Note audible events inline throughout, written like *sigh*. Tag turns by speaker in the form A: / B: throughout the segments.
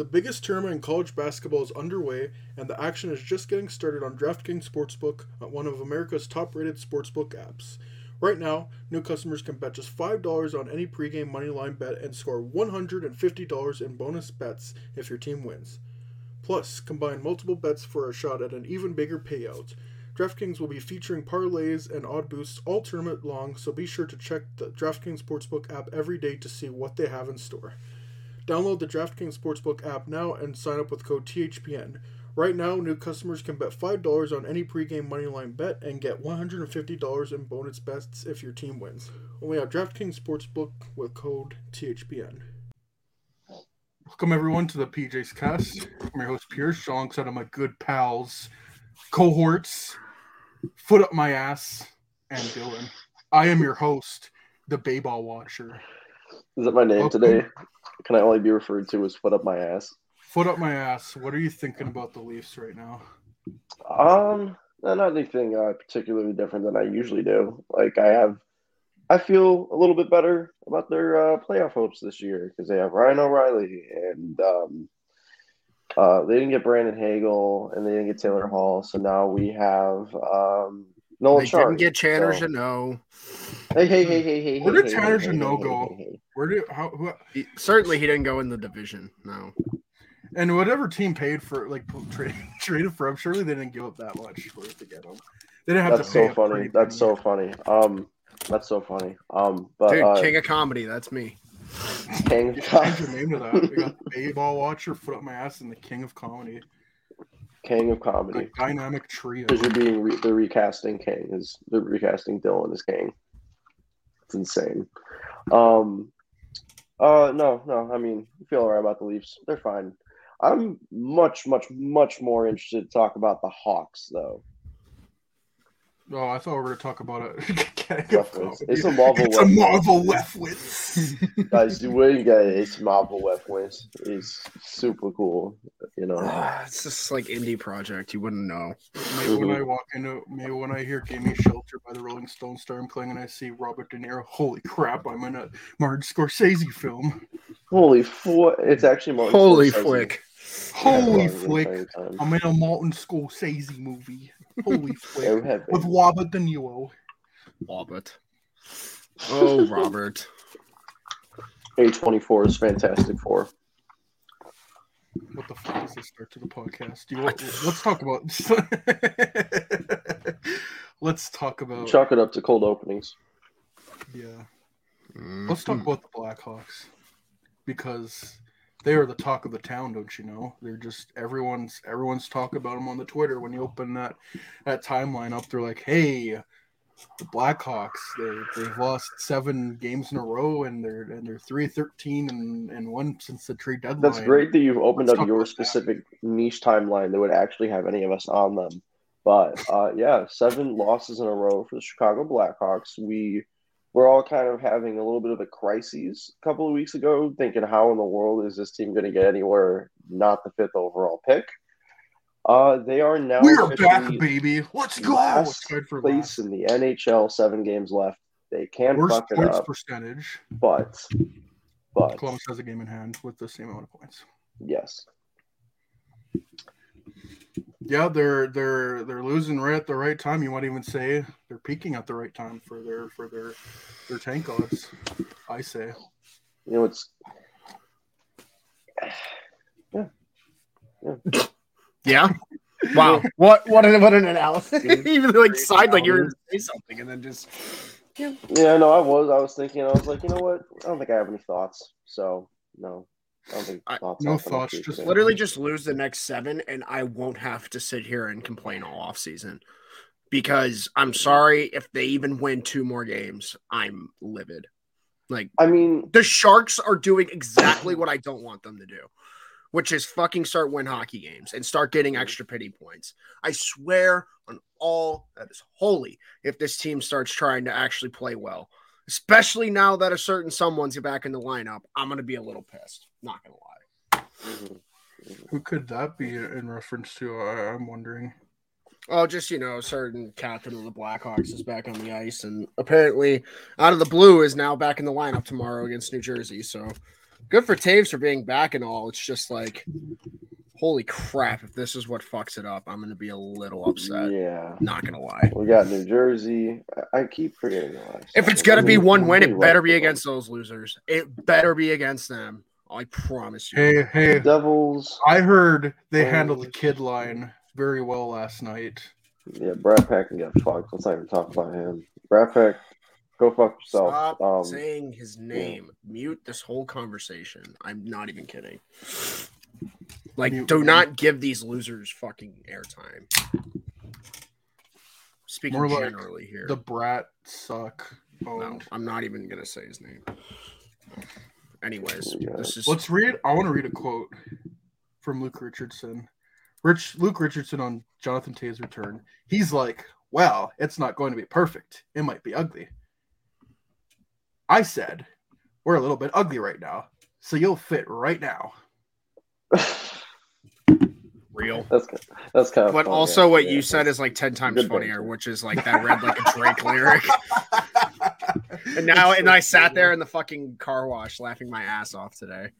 A: The biggest tournament in college basketball is underway, and the action is just getting started on DraftKings Sportsbook, uh, one of America's top rated sportsbook apps. Right now, new customers can bet just $5 on any pregame moneyline bet and score $150 in bonus bets if your team wins. Plus, combine multiple bets for a shot at an even bigger payout. DraftKings will be featuring parlays and odd boosts all tournament long, so be sure to check the DraftKings Sportsbook app every day to see what they have in store. Download the DraftKings Sportsbook app now and sign up with code THPN. Right now, new customers can bet $5 on any pregame moneyline bet and get $150 in bonus bets if your team wins. Only at DraftKings Sportsbook with code THPN. Welcome everyone to the PJ's Cast. I'm your host Pierce, alongside of my good pals, cohorts, foot up my ass, and Dylan. I am your host, the Bayball Watcher.
B: Is that my name
A: Welcome.
B: today? Can I only be referred to as foot up my ass?
A: Foot up my ass. What are you thinking about the Leafs right now?
B: Um, not anything uh, particularly different than I usually do. Like I have, I feel a little bit better about their uh, playoff hopes this year because they have Ryan O'Reilly and um, uh, they didn't get Brandon Hagel and they didn't get Taylor Hall, so now we have um, Nolan
C: They
B: Sharp.
C: didn't get Chandler
B: so-
C: Jeannot.
B: Hey, hey, hey, hey, hey.
A: Where
B: hey,
A: did
B: hey,
A: Tanner
B: hey, hey,
A: Jeannot
B: hey,
A: go?
B: hey, hey.
A: Where do how who,
C: He- certainly, he didn't go in the division. No,
A: and whatever team paid for like *laughs* trade, traded for him? Surely they didn't give up that much for it to get him. They didn't have
B: That's
A: to pay
B: That's
A: so
B: funny. That's so funny. Um, that's so funny. Um, but
C: dude,
B: uh,
C: king of comedy. That's me.
B: King, *laughs*
A: Change your name to that. We got *laughs* the Bayball Watcher, foot up my ass, and the King of Comedy.
B: King of
A: A
B: comedy.
A: dynamic trio.
B: Because you're being re- the recasting King is the recasting Dylan as King. It's insane. Um, uh, no, no. I mean, I feel alright about the Leafs. They're fine. I'm much, much, much more interested to talk about the Hawks, though.
A: Oh, I thought we were going to talk about it. *laughs* King of
B: Left
A: Comedy.
B: It's a Marvel
A: It's a
B: West-
A: Marvel Leftwitz.
B: Guys, the way you get it. it's Marvel West Wins is super cool. You know,
C: Ah, it's just like indie project. You wouldn't know.
A: Maybe when I walk into, maybe when I hear "Gimme Shelter" by the Rolling Stones start playing, and I see Robert De Niro, holy crap! I'm in a Martin Scorsese film.
B: holy flick! It's actually Martin
C: Holy
B: Scorsese.
C: flick!
A: Holy
B: Yeah,
A: flick!
B: the entire time.
A: I'm in a Martin Scorsese movie. Holy *laughs*
B: Yeah,
A: flick! With Robert De Niro.
C: Robert. Oh, Robert. *laughs*
B: A24 is Fantastic Four.
A: What the fuck is the start to the podcast? Do you want, let's talk about. *laughs* let's talk about.
B: Chalk it up to cold openings.
A: Yeah. Mm-hmm. Let's talk about the Blackhawks because they are the talk of the town, don't you know? They're just everyone's everyone's talk about them on the Twitter. When you open that that timeline up, they're like, "Hey, the Blackhawks, they they've lost seven games in a row, and they're and they're three thirteen and and one since the trade deadline."
B: That's great that you've opened
A: Let's
B: up your
A: about that.
B: specific niche timeline that would actually have any of us on them. But uh, yeah, seven losses in a row for the Chicago Blackhawks. We were all kind of having a little bit of a crisis a couple of weeks ago, thinking, how in the world is this team going to get anywhere not the fifth overall pick? Uh, they are now
A: We are back, baby. Let's go.
B: last
A: for
B: place
A: last.
B: in the NHL. Seven games left. They can
A: Worst
B: fuck it
A: points
B: up,
A: percentage.
B: but but
A: Columbus has a game in hand with the same amount of points.
B: yes,
A: Yeah, they're they're they're losing right at the right time. You might even say they're peaking at the right time for their for their their tank odds. I say.
B: you know it's *sighs*
C: Yeah. Yeah. *laughs* Wow. what what an, what an analysis. *laughs*
B: Dude,
C: Even like side like you were
B: analysis.
C: going to say something and then just
B: Yeah, yeah, no, I was. I was thinking. I was like, you know what? I don't think I have any thoughts. So no, I don't think
C: I-
B: thoughts.
A: no thoughts, just
B: today.
C: literally just lose the next seven and I won't have to sit here and complain all off season. Because I'm sorry if they even win two more games, I'm livid. Like
B: I mean,
C: the Sharks are doing exactly what I don't want them to do, which is fucking start win hockey games and start getting extra pity points. I swear on all that is holy if this team starts trying to actually play well, especially now that a certain someone's back in the lineup. I'm gonna be a little pissed. Not gonna lie.
B: mhm.
A: Who could that be in reference to? I, I'm wondering.
C: Oh, just you know, a certain captain of the Blackhawks is back on the ice, and apparently, out of the blue, is now back in the lineup tomorrow against New Jersey. So good for Toews for being back and all. It's just like, holy crap! If this is what fucks it up, I'm gonna be a little upset.
B: Yeah.
C: Not gonna lie.
B: We got New Jersey. I, I keep forgetting the last.
C: If it's gonna be one win, it better be against those losers. It better be against them. I promise you.
A: Hey, hey,
B: Devils.
A: I heard they
B: Oh.
A: handled the kid line very well last night.
B: Yeah, Brad Pack can get fucked. Let's not even talk about him. Brad Pack, go fuck yourself.
C: Stop
B: Um,
C: saying his name. Mute this whole conversation. I'm not even kidding. Like,
A: Mute
C: do
A: me.
C: not give these losers fucking airtime. Speaking
A: More like
C: generally here.
A: The brat suck.
C: no. I'm not even gonna say his name. Anyways,
B: Yeah.
C: this is
A: Let's read. I want to read a quote from Luke Richardson. Rich Luke Richardson on Jonathan Toews' return. He's like, "Well, it's not going to be perfect. It might be ugly." I said, "We're a little bit ugly right now, so you'll fit right now." *sighs*
C: real.
B: that's good. that's kind of.
C: But
B: funny,
C: also, what
B: actually.
C: you said is like ten times funnier,
B: banter.
C: which is like that read like a Drake lyric. *laughs* And now, and I sat there in the fucking car wash laughing my ass off today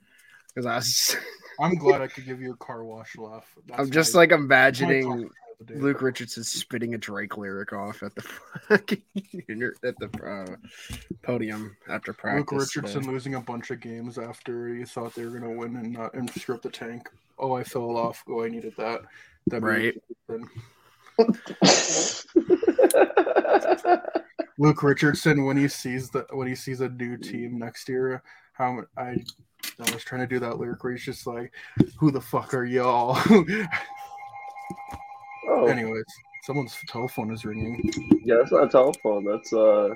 C: because I was.
A: I'm glad I could give you a car wash laugh. That's
C: I'm just like
A: my top
C: imagining
A: part of the day.
C: Luke Richardson spitting a Drake lyric off at the *laughs* fucking at the uh, podium after practice.
A: Luke Richardson losing a bunch of games after you thought they were going to win and not and screw up the tank. Oh, I fell off. Oh, I needed that. That'd
C: Right.
A: Luke Richardson when he sees the when he sees a new team next year. How I I was trying to do that lyric where he's just like, "Who the fuck are y'all?" *laughs*
B: oh,
A: Anyways, someone's telephone is ringing.
B: yeah, that's not a telephone. That's uh,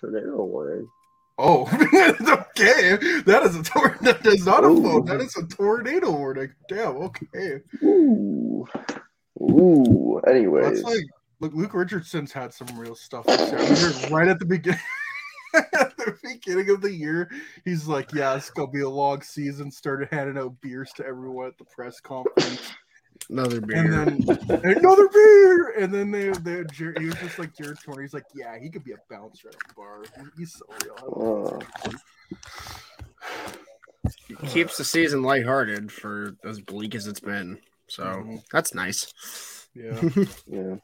B: tornado warning.
A: Oh, *laughs* okay. That is a tor- *laughs* That is not a phone. That is a tornado warning. Damn. Okay.
B: Ooh, ooh. Anyways,
A: That's like look. Luke Richardson's had some real stuff. This year. I remember right at the beginning. *laughs* at the beginning of the year, he's like, "Yeah, it's gonna be a long season." Started handing out beers to everyone at the press conference,
C: Another beer.
A: and then *laughs* another beer. And then they, they, he was just like Jared Turner. He's like, "Yeah, he could be a bouncer at a bar. He's so real." I. *sighs*
C: He keeps the season lighthearted for as bleak as it's been. So
A: Mhm.
C: that's nice.
A: Yeah. *laughs*
B: yeah,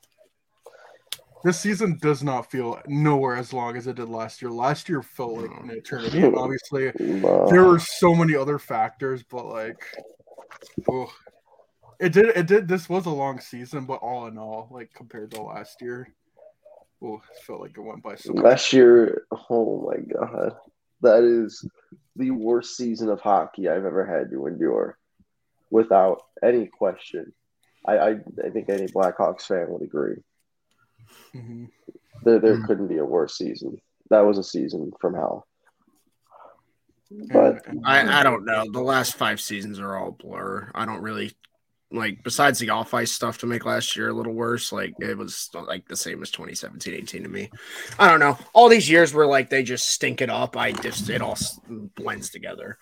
A: This season does not feel nowhere as long as it did last year. Last year felt like an eternity. Obviously, *laughs* there were so many other factors, but like, oh, it did. It did. This was a long season, but all in all, like compared to last year, oh, it felt like it went by so.
B: last year. Oh my god, that is the worst season of hockey I've ever had to endure, without any question. I I, I think any Blackhawks fan would agree.
A: Mhm.
B: There there
C: Hmm.
B: couldn't be a worse season. That was a season from hell. But
A: And- and-
C: I, I don't know. The last five seasons are all blur. I don't really like besides the off ice stuff to make last year a little worse, like it was like the same as 2017, 18 to me. I don't know. All these years were like they just stink it up. I just it all blends together.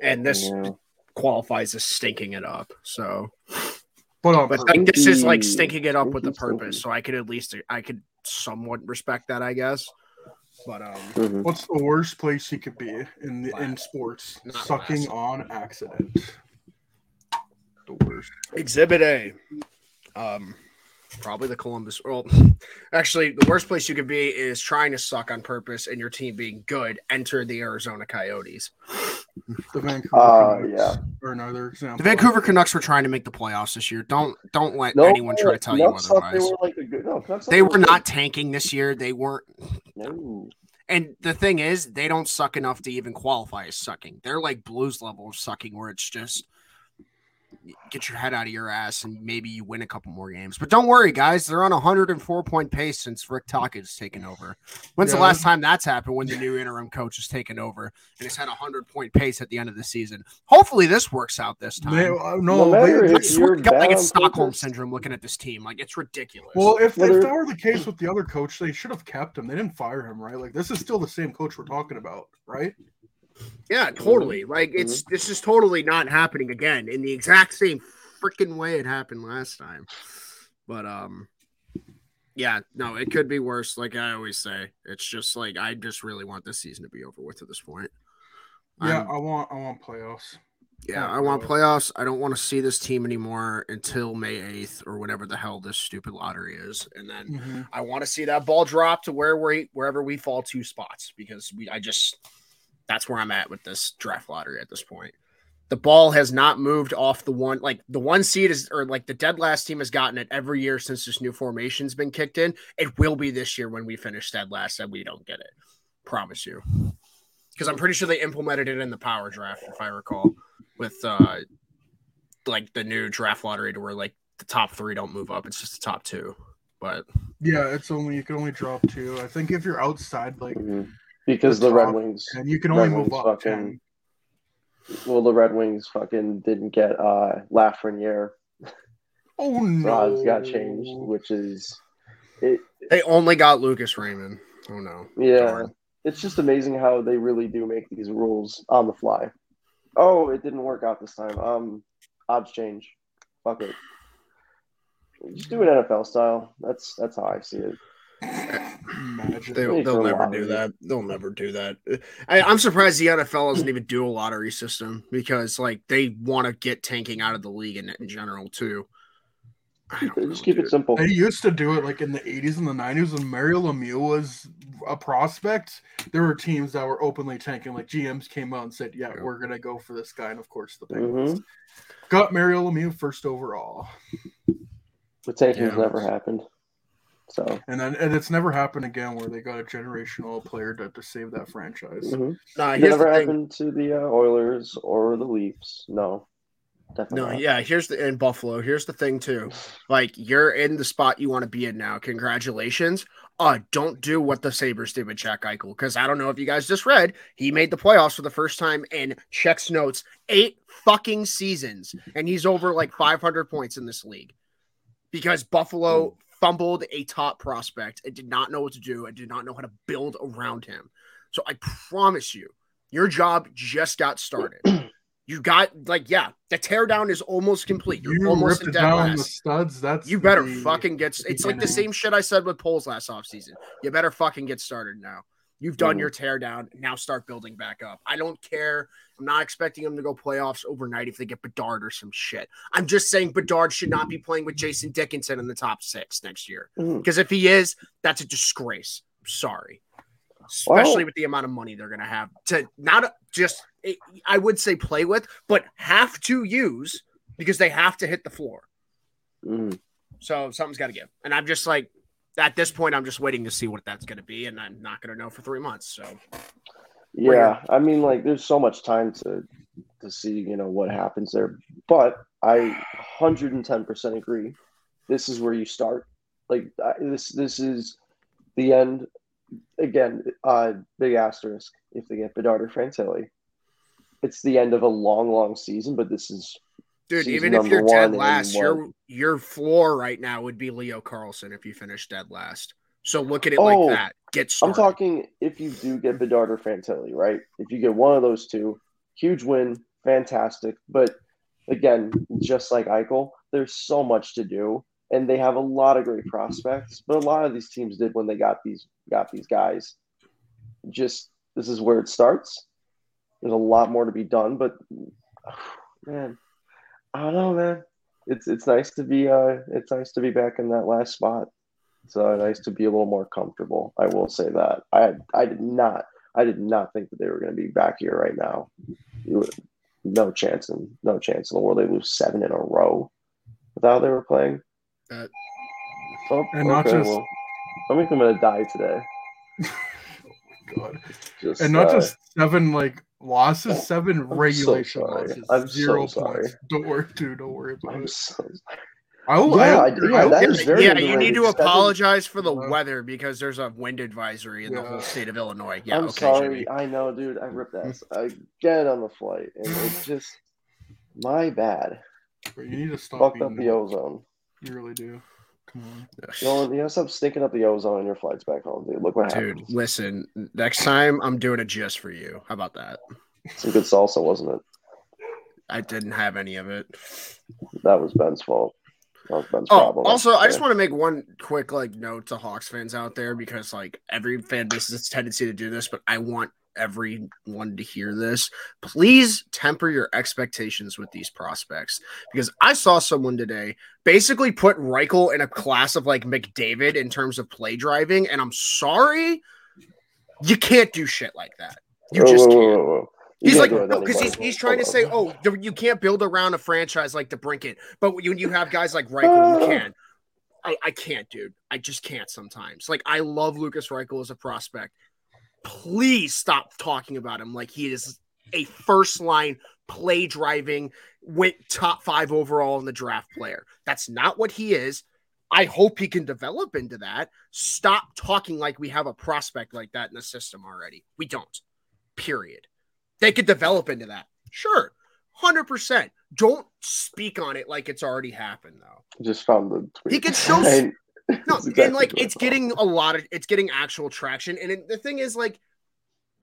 C: And this
B: yeah.
C: qualifies as stinking it up. So
A: but on
C: but
A: purpose.
C: like, this is like stinking it up with a purpose. So I could at least I could somewhat respect that, I guess. But um
B: Mhm.
A: What's the worst place you could be in the, in sports?
C: Not
A: Sucking
C: last.
A: on accident. The worst.
C: Exhibit A. Um, probably the Columbus. Well, actually, the worst place you could be is trying to suck on purpose and your team being good. Enter the Arizona Coyotes.
A: The Vancouver
B: Uh,
A: Canucks
B: yeah.
A: are another example.
C: The Vancouver Canucks were trying to make the playoffs this year. Don't don't let
B: No,
C: anyone try to tell you
B: Canucks thought
C: otherwise.
B: They were like a good. No,
C: They were
B: good.
C: not tanking this year. They weren't.
B: No.
C: And the thing is, they don't suck enough to even qualify as sucking. They're like Blues level of sucking, where it's just get your head out of your ass and maybe you win a couple more games. But don't worry, guys. They're on a 104 point pace since Rick Tocchet's taken over. When's the last time that's happened when the new interim coach has taken over and has had a 100 point pace at the end of the season? Hopefully, this works out this time.
A: They, uh, no,
B: No matter
A: they-
C: I
B: if
C: swear
B: you're
C: to like
B: bad
C: it's Stockholm
B: purpose-
C: syndrome looking at this team. Like it's ridiculous.
A: Well, if,
B: Whether-
A: if that were the case with the other coach, they should have kept him. They didn't fire him, right? Like this is still the same coach we're talking about, right?
C: Yeah, totally. Like it's this is totally not happening again in the exact same freaking way it happened last time. But um yeah, no, it could be worse. Like I always say, it's just like I just really want this season to be over with at this point.
A: Yeah,
C: I'm-
A: I want I want playoffs.
C: Yeah, I want playoffs. I don't want to see this team anymore until May 8th or whatever the hell this stupid lottery is. And then
A: Mhm.
C: I want to see that ball drop to where we wherever we fall two spots because we I just that's where I'm at with this draft lottery at this point. The ball has not moved off the one like the one seed is or like the dead last team has gotten it every year since this new formation's been kicked in. It will be this year when we finish dead last and we don't get it. Promise you. Because I'm pretty sure they implemented it in the power draft, if I recall, with uh like the new draft lottery to where like the top three don't move up. It's just the top two. But
A: Yeah, it's only you can only drop two. I think if you're outside like
B: Mhm. Because
A: The
B: the Red Wings,
A: and you can only
B: Red
A: move
B: Wings
A: up
B: fucking- well, the Red Wings fucking didn't get uh Lafreniere,
A: Oh *laughs* no,
B: odds got changed, which is it.
C: They only got Lucas Raymond. Oh no.
B: Yeah,
C: Darn.
B: it's just amazing how they really do make these rules on the fly. Oh, it didn't work out this time. Um, odds change. Fuck it. Just do it NFL style. That's that's how I see it. *laughs*
A: Imagine.
C: they, they'll never do that. They'll never do that. I, I'm surprised the NFL doesn't even do a lottery system because, like, they want to get tanking out of the league in, in general too. I
B: Keep
C: don't
B: it, just
C: know,
B: keep
C: dude.
B: it simple.
A: They used to do it like in the 80s and the 90s when Mario Lemieux was a prospect. There were teams that were openly tanking. Like GMs came out and said, "Yeah,
C: Yeah.
A: we're gonna go for this guy." And of course, the
B: Mm-hmm.
A: Penguins got Mario Lemieux first overall.
B: The tanking's
C: Yeah.
B: never happened. So
A: And then and it's never happened again where they got a generational player to, to save that franchise.
B: mhm.
C: Nah,
B: it never happened to the uh, Oilers or the Leafs. No, definitely.
C: No,
B: not.
C: yeah, here's the in Buffalo. Here's the thing too. Like you're in the spot you want to be in now. Congratulations. Uh, don't do what the Sabres did with Jack Eichel. Because I don't know if you guys just read, he made the playoffs for the first time in checks notes eight fucking seasons, and he's over like 500 points in this league. Because Buffalo fumbled a top prospect and did not know what to do and did not know how to build around him. So I promise you, your job just got started. *clears throat* You got like, yeah, the teardown is almost complete. You're
A: You
C: almost
A: ripped
C: in
A: down the studs. That's
C: You better
A: the-
C: fucking get. It's like the same shit I said with polls last offseason. You better fucking get started now. You've done
B: Mhm.
C: your teardown. Now start building back up. I don't care. I'm not expecting them to go playoffs overnight if they get Bedard or some shit. I'm just saying Bedard should not be playing with Jason Dickinson in the top six next year.
B: Mhm.
C: Because if he is, that's a disgrace. I'm sorry. Especially with the amount of money they're going to have to not just, I would say play with, but have to use because they have to hit the floor.
B: Mhm.
C: So something's got to give. And I'm just like, at this point, I'm just waiting to see what that's going to be. And I'm not going to know for three months. So
B: Yeah, I mean, like, there's so much time to to see, you know, what happens there. But I 110% agree. This is where you start. Like, I, this this is the end. Again, uh, big asterisk if they get Bedard or Fantilli. It's the end of a long, long season, but this is
C: dude,
B: Season
C: even if you're dead last, your your floor right now would be Leo Carlsson if you finish dead last. So look at it
B: Oh,
C: like that. Get
B: I'm talking if you do get Bedard or Fantilli, right? If you get one of those two, huge win, fantastic. But again, just like Eichel, there's so much to do, and they have a lot of great prospects. But a lot of these teams did when they got these got these guys. Just this is where it starts. There's a lot more to be done, but *sighs* man, I don't know, man. It's it's nice to be uh it's nice to be back in that last spot. It's uh, nice to be a little more comfortable. I will say that. I I did not I did not think that they were going to be back here right now. No chance in no chance in the world they lose seven in a row with how they were playing.
C: Uh,
B: oh,
A: And not just-
B: well, I think I'm going to die today. *laughs*
A: Oh my god.
B: Just
A: And not
B: uh,
A: just seven like losses, oh, seven
B: I'm
A: regulation
B: sorry.
A: losses.
B: I'm
A: Zero
B: sorry.
A: points. Don't worry, dude. Don't worry about
B: I'm
A: it.
B: so
A: I will.
B: Yeah,
A: I,
B: I- yeah,
A: I,
B: that is very
C: yeah, you need to.
B: Seven-
C: apologize for the
A: Yeah.
C: weather because there's a wind advisory in the whole state of Illinois. Yeah,
B: I'm
C: okay,
B: sorry.
C: Jimmy.
B: I know, dude. I ripped ass *laughs* again on the flight, and it's *laughs* just my bad.
A: you need to stop.
B: Fucked up
A: being
B: the ozone.
A: You really do. On.
B: You gotta stop stinking up the ozone on your flights back home, dude. Look what
C: Dude,
B: happened.
C: listen, next time I'm doing it just for you. How about that?
B: Some good salsa, wasn't it?
C: I didn't have any of it.
B: That was Ben's fault. That was Ben's
C: Oh,
B: problem.
C: also, I just want to make one quick like note to Hawks fans out there because like every fan base has this tendency to do this, but I want everyone to hear this. Please temper your expectations with these prospects because I saw someone today basically put Reichel in a class of like McDavid in terms of play driving, and I'm sorry, you can't do shit like that. You just can't. He's like, no, because he's, he's trying to say, oh, you can't build around a franchise like DeBrincat, but when you have guys like Reichel, you *sighs* can. I, I can't, dude. I just can't sometimes. Like, I love Lukas Reichel as a prospect. Please stop talking about him like he is a first line play driving, went top five overall in the draft player. That's not what he is. I hope he can develop into that. Stop talking like we have a prospect like that in the system already. We don't. Period. They could develop into that. Sure. 100%. Don't speak on it like it's already happened though.
B: Just found the tweet.
C: He could show *laughs* and, No, exactly and like it's getting a lot of it's getting actual traction and it, the thing is like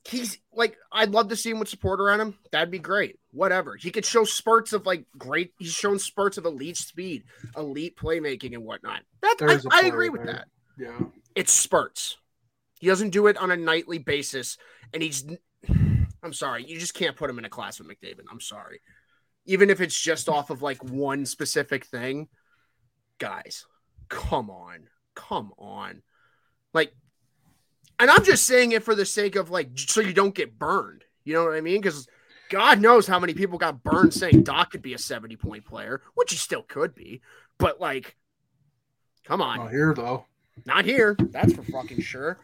C: he's like I'd love to see him with support around him. That'd be great. Whatever. He could show spurts of like great. He's shown spurts of elite speed, elite playmaking, and whatnot. That I, I, agree with that.
A: Yeah,
C: it's spurts. He doesn't do it on a nightly basis, and he's. *sighs* I'm sorry, you just can't put him in a class with McDavid. I'm sorry, even if it's just off of like one specific thing. Guys, come on, come on, like and I'm just saying it for the sake of like, so you don't get burned. You know what I mean? Because God knows how many people got burned saying Dach could be a 70 point player, which he still could be. But like, come on.
A: Not here, though.
C: Not here. That's for fucking sure.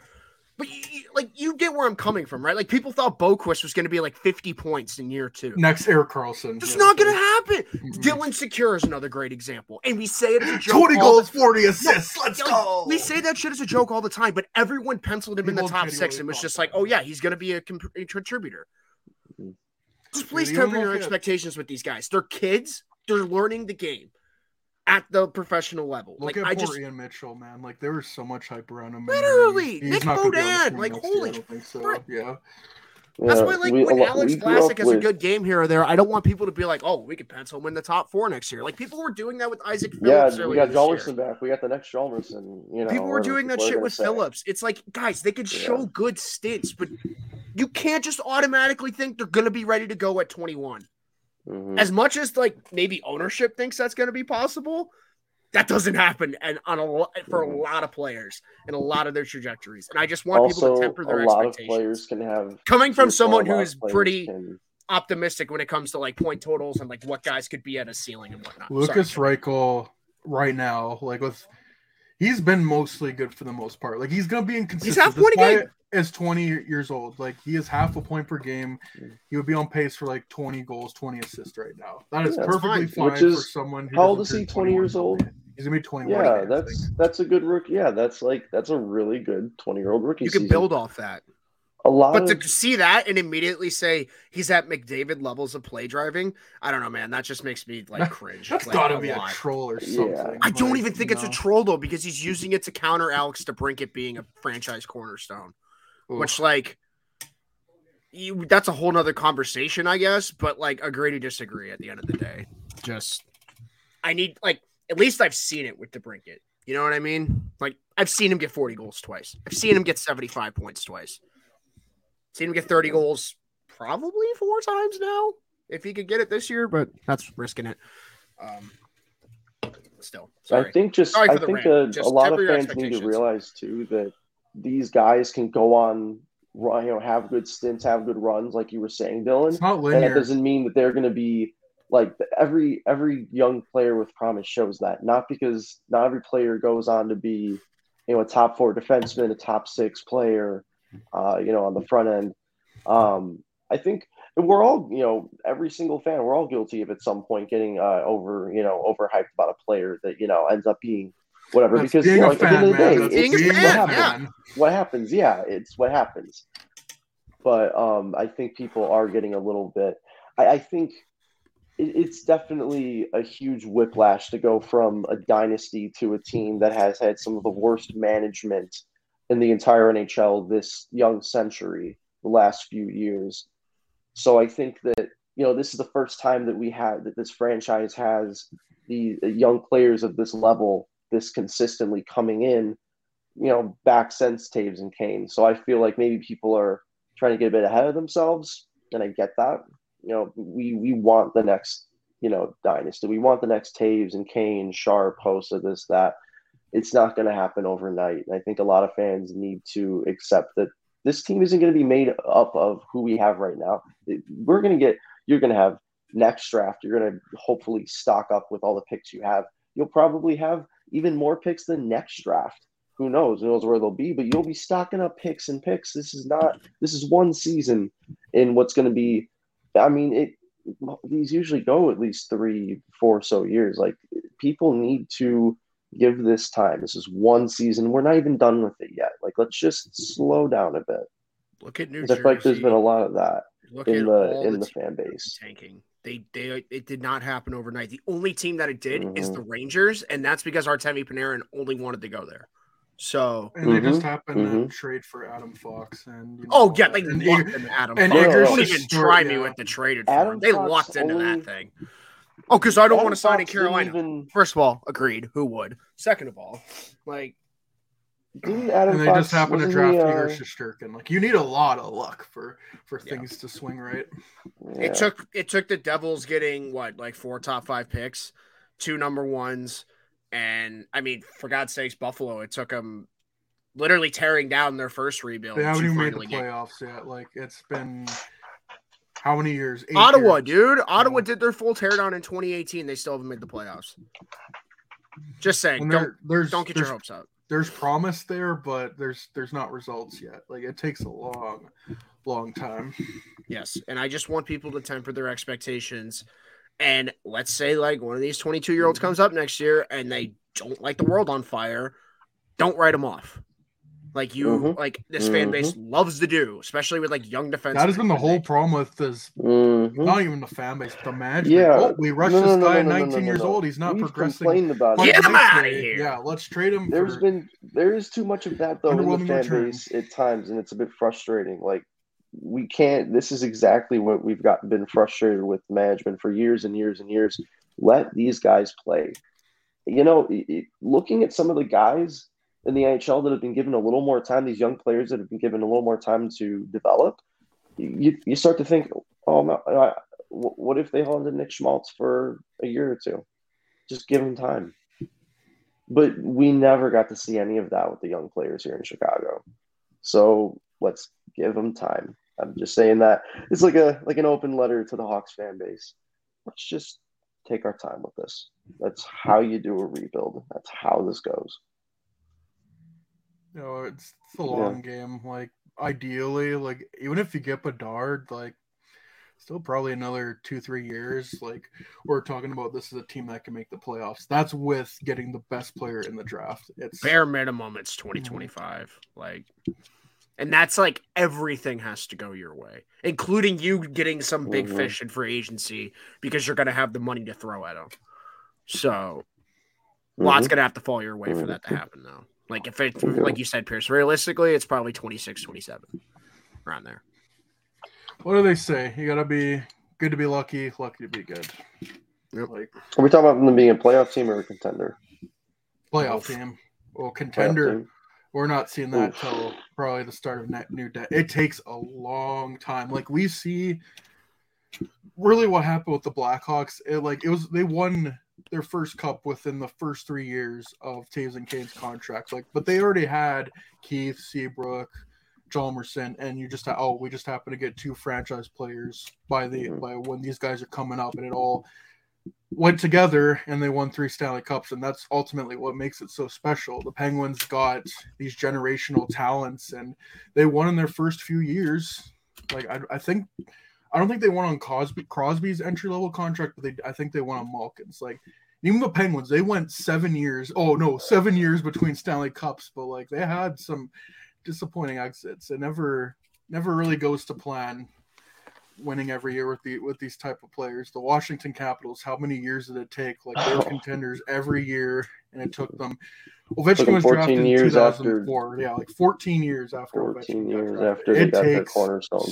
C: But you, like you get where I'm coming from, right? Like people thought Boqvist was going to be like 50 points in year two.
A: Next Erik Karlsson.
C: It's yeah, not going to happen. Mm-hmm. Dylan Sikura is another great example, and we say it as a joke.
A: 20 goals, 40 assists. No, Let's go.
C: We say that shit as a joke all the time, but everyone penciled him he in the top six and was just like, "Oh yeah, he's going to be a, comp- a contributor." Mm-hmm. Just please temper your expectations with these guys. They're kids. They're learning the game at the professional level.
A: Look
C: like
A: at
C: I
A: poor
C: just
A: Ian Mitchell, man. Like there was so much hype around him.
C: Literally, he's, Nick Beaudin. Like holy,
A: year, so. yeah.
C: That's why, like, we, when Alex Vlasic has with... a good game here or there, I don't want people to be like, "Oh, we could pencil him in the top four next year." Like people were doing that with Isaac Phillips.
B: Yeah, we got Hjalmarsson back. We got the next Hjalmarsson. You know,
C: people were doing that shit with say. Phillips. It's like, guys, they could yeah. show good stints, but you can't just automatically think they're going to be ready to go at 21. Mm-hmm. As much as like maybe ownership thinks that's going to be possible, that doesn't happen and on a for a lot of players and a lot of their trajectories. And I just want
B: also,
C: people to temper their
B: a lot
C: expectations.
B: Of players can have
C: coming from someone who is pretty can... optimistic when it comes to like point totals and like what guys could be at a ceiling and whatnot.
A: Lukas Reichel right now, like with he's been mostly good for the most part. Like he's gonna be inconsistent. He's half point a game. Is 20 years old. Like he is half a point per game. He would be on pace for like 20 goals, 20 assists right now. That is yeah, perfectly fine, fine for someone.
B: how old is he? 20 years old.
A: He's gonna be 21.
B: Yeah, that's that's a good rookie. Yeah, that's like that's a really good 20 year old rookie.
C: You can
B: season.
C: build off that.
B: A lot,
C: but
B: of...
C: to see that and immediately say he's at McDavid levels of play driving, I don't know, man. That just makes me like cringe.
A: That's
C: like,
A: gotta a be lot. a troll or something. Yeah.
C: I don't even think it's a troll though, because he's using it to counter Alex DeBrincat being a franchise cornerstone. Oof. Which like you, that's a whole nother conversation, I guess. But like, agree to disagree at the end of the day. Just, I need like at least I've seen it with DeBrincat. You know what I mean? Like I've seen him get 40 goals twice. I've seen him get 75 points twice. Seen him get 30 goals probably four times now. If he could get it this year, but that's risking it. Um, still, sorry.
B: I think just I think a, a lot of fans need to realize too that these guys can go on you know, have good stints, have good runs, like you were saying, Dylan.
A: It's not linear.
B: And it doesn't mean that they're going to be like every every young player with promise shows that. Not because not every player goes on to be, you know, a top four defenseman, a top six player, uh, you know, on the front end. Um, I think we're all, you know, every single fan, we're all guilty of at some point getting uh, over, you know, overhyped about a player that you know ends up being whatever.
A: That's
B: because
A: you
B: know,
A: fan, at the end of the day,
C: it's,
A: what,
C: happens.
B: Yeah. what happens. Yeah, it's what happens. But um, I think people are getting a little bit. I, I think it, it's definitely a huge whiplash to go from a dynasty to a team that has had some of the worst management in the entire NHL this young century, the last few years. So I think that you know this is the first time that we have that this franchise has the young players of this level this consistently coming in, you know, back since Toews and Kane. So I feel like maybe people are trying to get a bit ahead of themselves, and I get that. You know, we we want the next you know dynasty. We want the next Toews and Kane, Sharp, Hossa, this that. It's not going to happen overnight. And I think a lot of fans need to accept that this team isn't going to be made up of who we have right now. We're going to get. You're going to have next draft. You're going to hopefully stock up with all the picks you have. You'll probably have even more picks than next draft who knows? Who knows where they'll be? But you'll be stocking up picks and picks. This is not. This is one season in what's going to be. I mean, it. These usually go at least three, four so years. Like people need to give this time. This is one season. We're not even done with it yet. Like let's just slow down a bit.
C: Look at New
B: Jersey. I feel like there's been a lot of that
C: Look
B: in the in the, the fan base
C: tanking. They they it did not happen overnight. The only team that it did mm-hmm. is the Rangers, and that's because Artemi Panarin only wanted to go there. So
A: and they mm-hmm, just happened mm-hmm. to trade for Adam Fox and
C: you know, oh yeah, they and locked into Adam. And Fox. Don't even try me with the traded Adam They Fox locked into that thing. Oh, because I don't Adam want to sign Fox in Carolina. Even... First of all, agreed. Who would? Second of all, like
B: Didn't Adam
A: and they
B: Fox,
A: just happened to draft he, uh... Igor Shesterkin. Like you need a lot of luck for for yeah. things to swing right.
C: Yeah. It took it took the Devils getting what like four top five picks, two number ones and I mean, for God's sakes, Buffalo, it took them literally tearing down their first rebuild.
A: They haven't even made the playoffs get. yet. Like it's been how many years?
C: Eight Ottawa, years. dude. Ottawa did their full teardown in 2018. They still haven't made the playoffs. Just saying, don't there's, don't get your hopes up.
A: There's promise there, but there's there's not results yet. Like it takes a long, long time.
C: Yes, and I just want people to temper their expectations and let's say like one of these 22 year olds mm-hmm. comes up next year and they don't like the world on fire, don't write them off. Like you, mm-hmm. like this mm-hmm. fan base loves to do, especially with like young defense.
A: That has been the whole problem with this. Mm-hmm. Not even the fan base, the management. Yeah, oh, we rushed no, this no, guy no, 19 years old. He's not We've progressing.
B: About
C: Get him out of here.
A: Yeah, let's trade him.
B: There's for... been there is too much of that though in the fan base at times, and it's a bit frustrating. Like we can't this is exactly what we've got been frustrated with management for years and years and years let these guys play you know it, looking at some of the guys in the NHL that have been given a little more time these young players that have been given a little more time to develop you, you start to think oh no, I, what if they hold Nick Schmaltz for a year or two just give him time but we never got to see any of that with the young players here in Chicago so let's give them time. I'm just saying that it's like a like an open letter to the Hawks fan base. Let's just take our time with this. That's how you do a rebuild. That's how this goes.
A: You know, it's, it's a long yeah. game. Like ideally, like even if you get Bedard, like still probably another two, three years. Like we're talking about this is a team that can make the playoffs. That's with getting the best player in the draft. It's
C: bare minimum, it's 2025. Mm-hmm. Like and that's like everything has to go your way, including you getting some big mm-hmm. fish in free agency because you're going to have the money to throw at them. So, mm-hmm. lots going to have to fall your way for that to mm-hmm. happen, though. Like, if it, like you said, Pierce, realistically, it's probably 26, 27 around there.
A: What do they say? You got to be good to be lucky, lucky to be good.
B: Yep. Like, Are we talking about them being a playoff team or a contender?
A: Playoff team. Well, contender. We're not seeing that till probably the start of net new debt. It takes a long time. Like we see really what happened with the Blackhawks. It like it was they won their first cup within the first three years of Toews and Kane's contracts. Like, but they already had Keith Seabrook, Hjalmarsson, and you just oh we just happen to get two franchise players by the mm-hmm. by when these guys are coming up, and it all went together and they won three Stanley Cups, and that's ultimately what makes it so special. The Penguins got these generational talents, and they won in their first few years. Like I, I think, I don't think they won on Cosby, Crosby's entry level contract, but they, I think they won on Malkin's. Like even the Penguins, they went seven years. Oh no, seven years between Stanley Cups, but like they had some disappointing exits. It never, never really goes to plan winning every year with the with these type of players. The Washington Capitals, how many years did it take? Like they're *sighs* contenders every year, and it took them. Ovechkin was drafted in 2004. After, yeah, like 14 years after
B: 14 Ovechkin years after it takes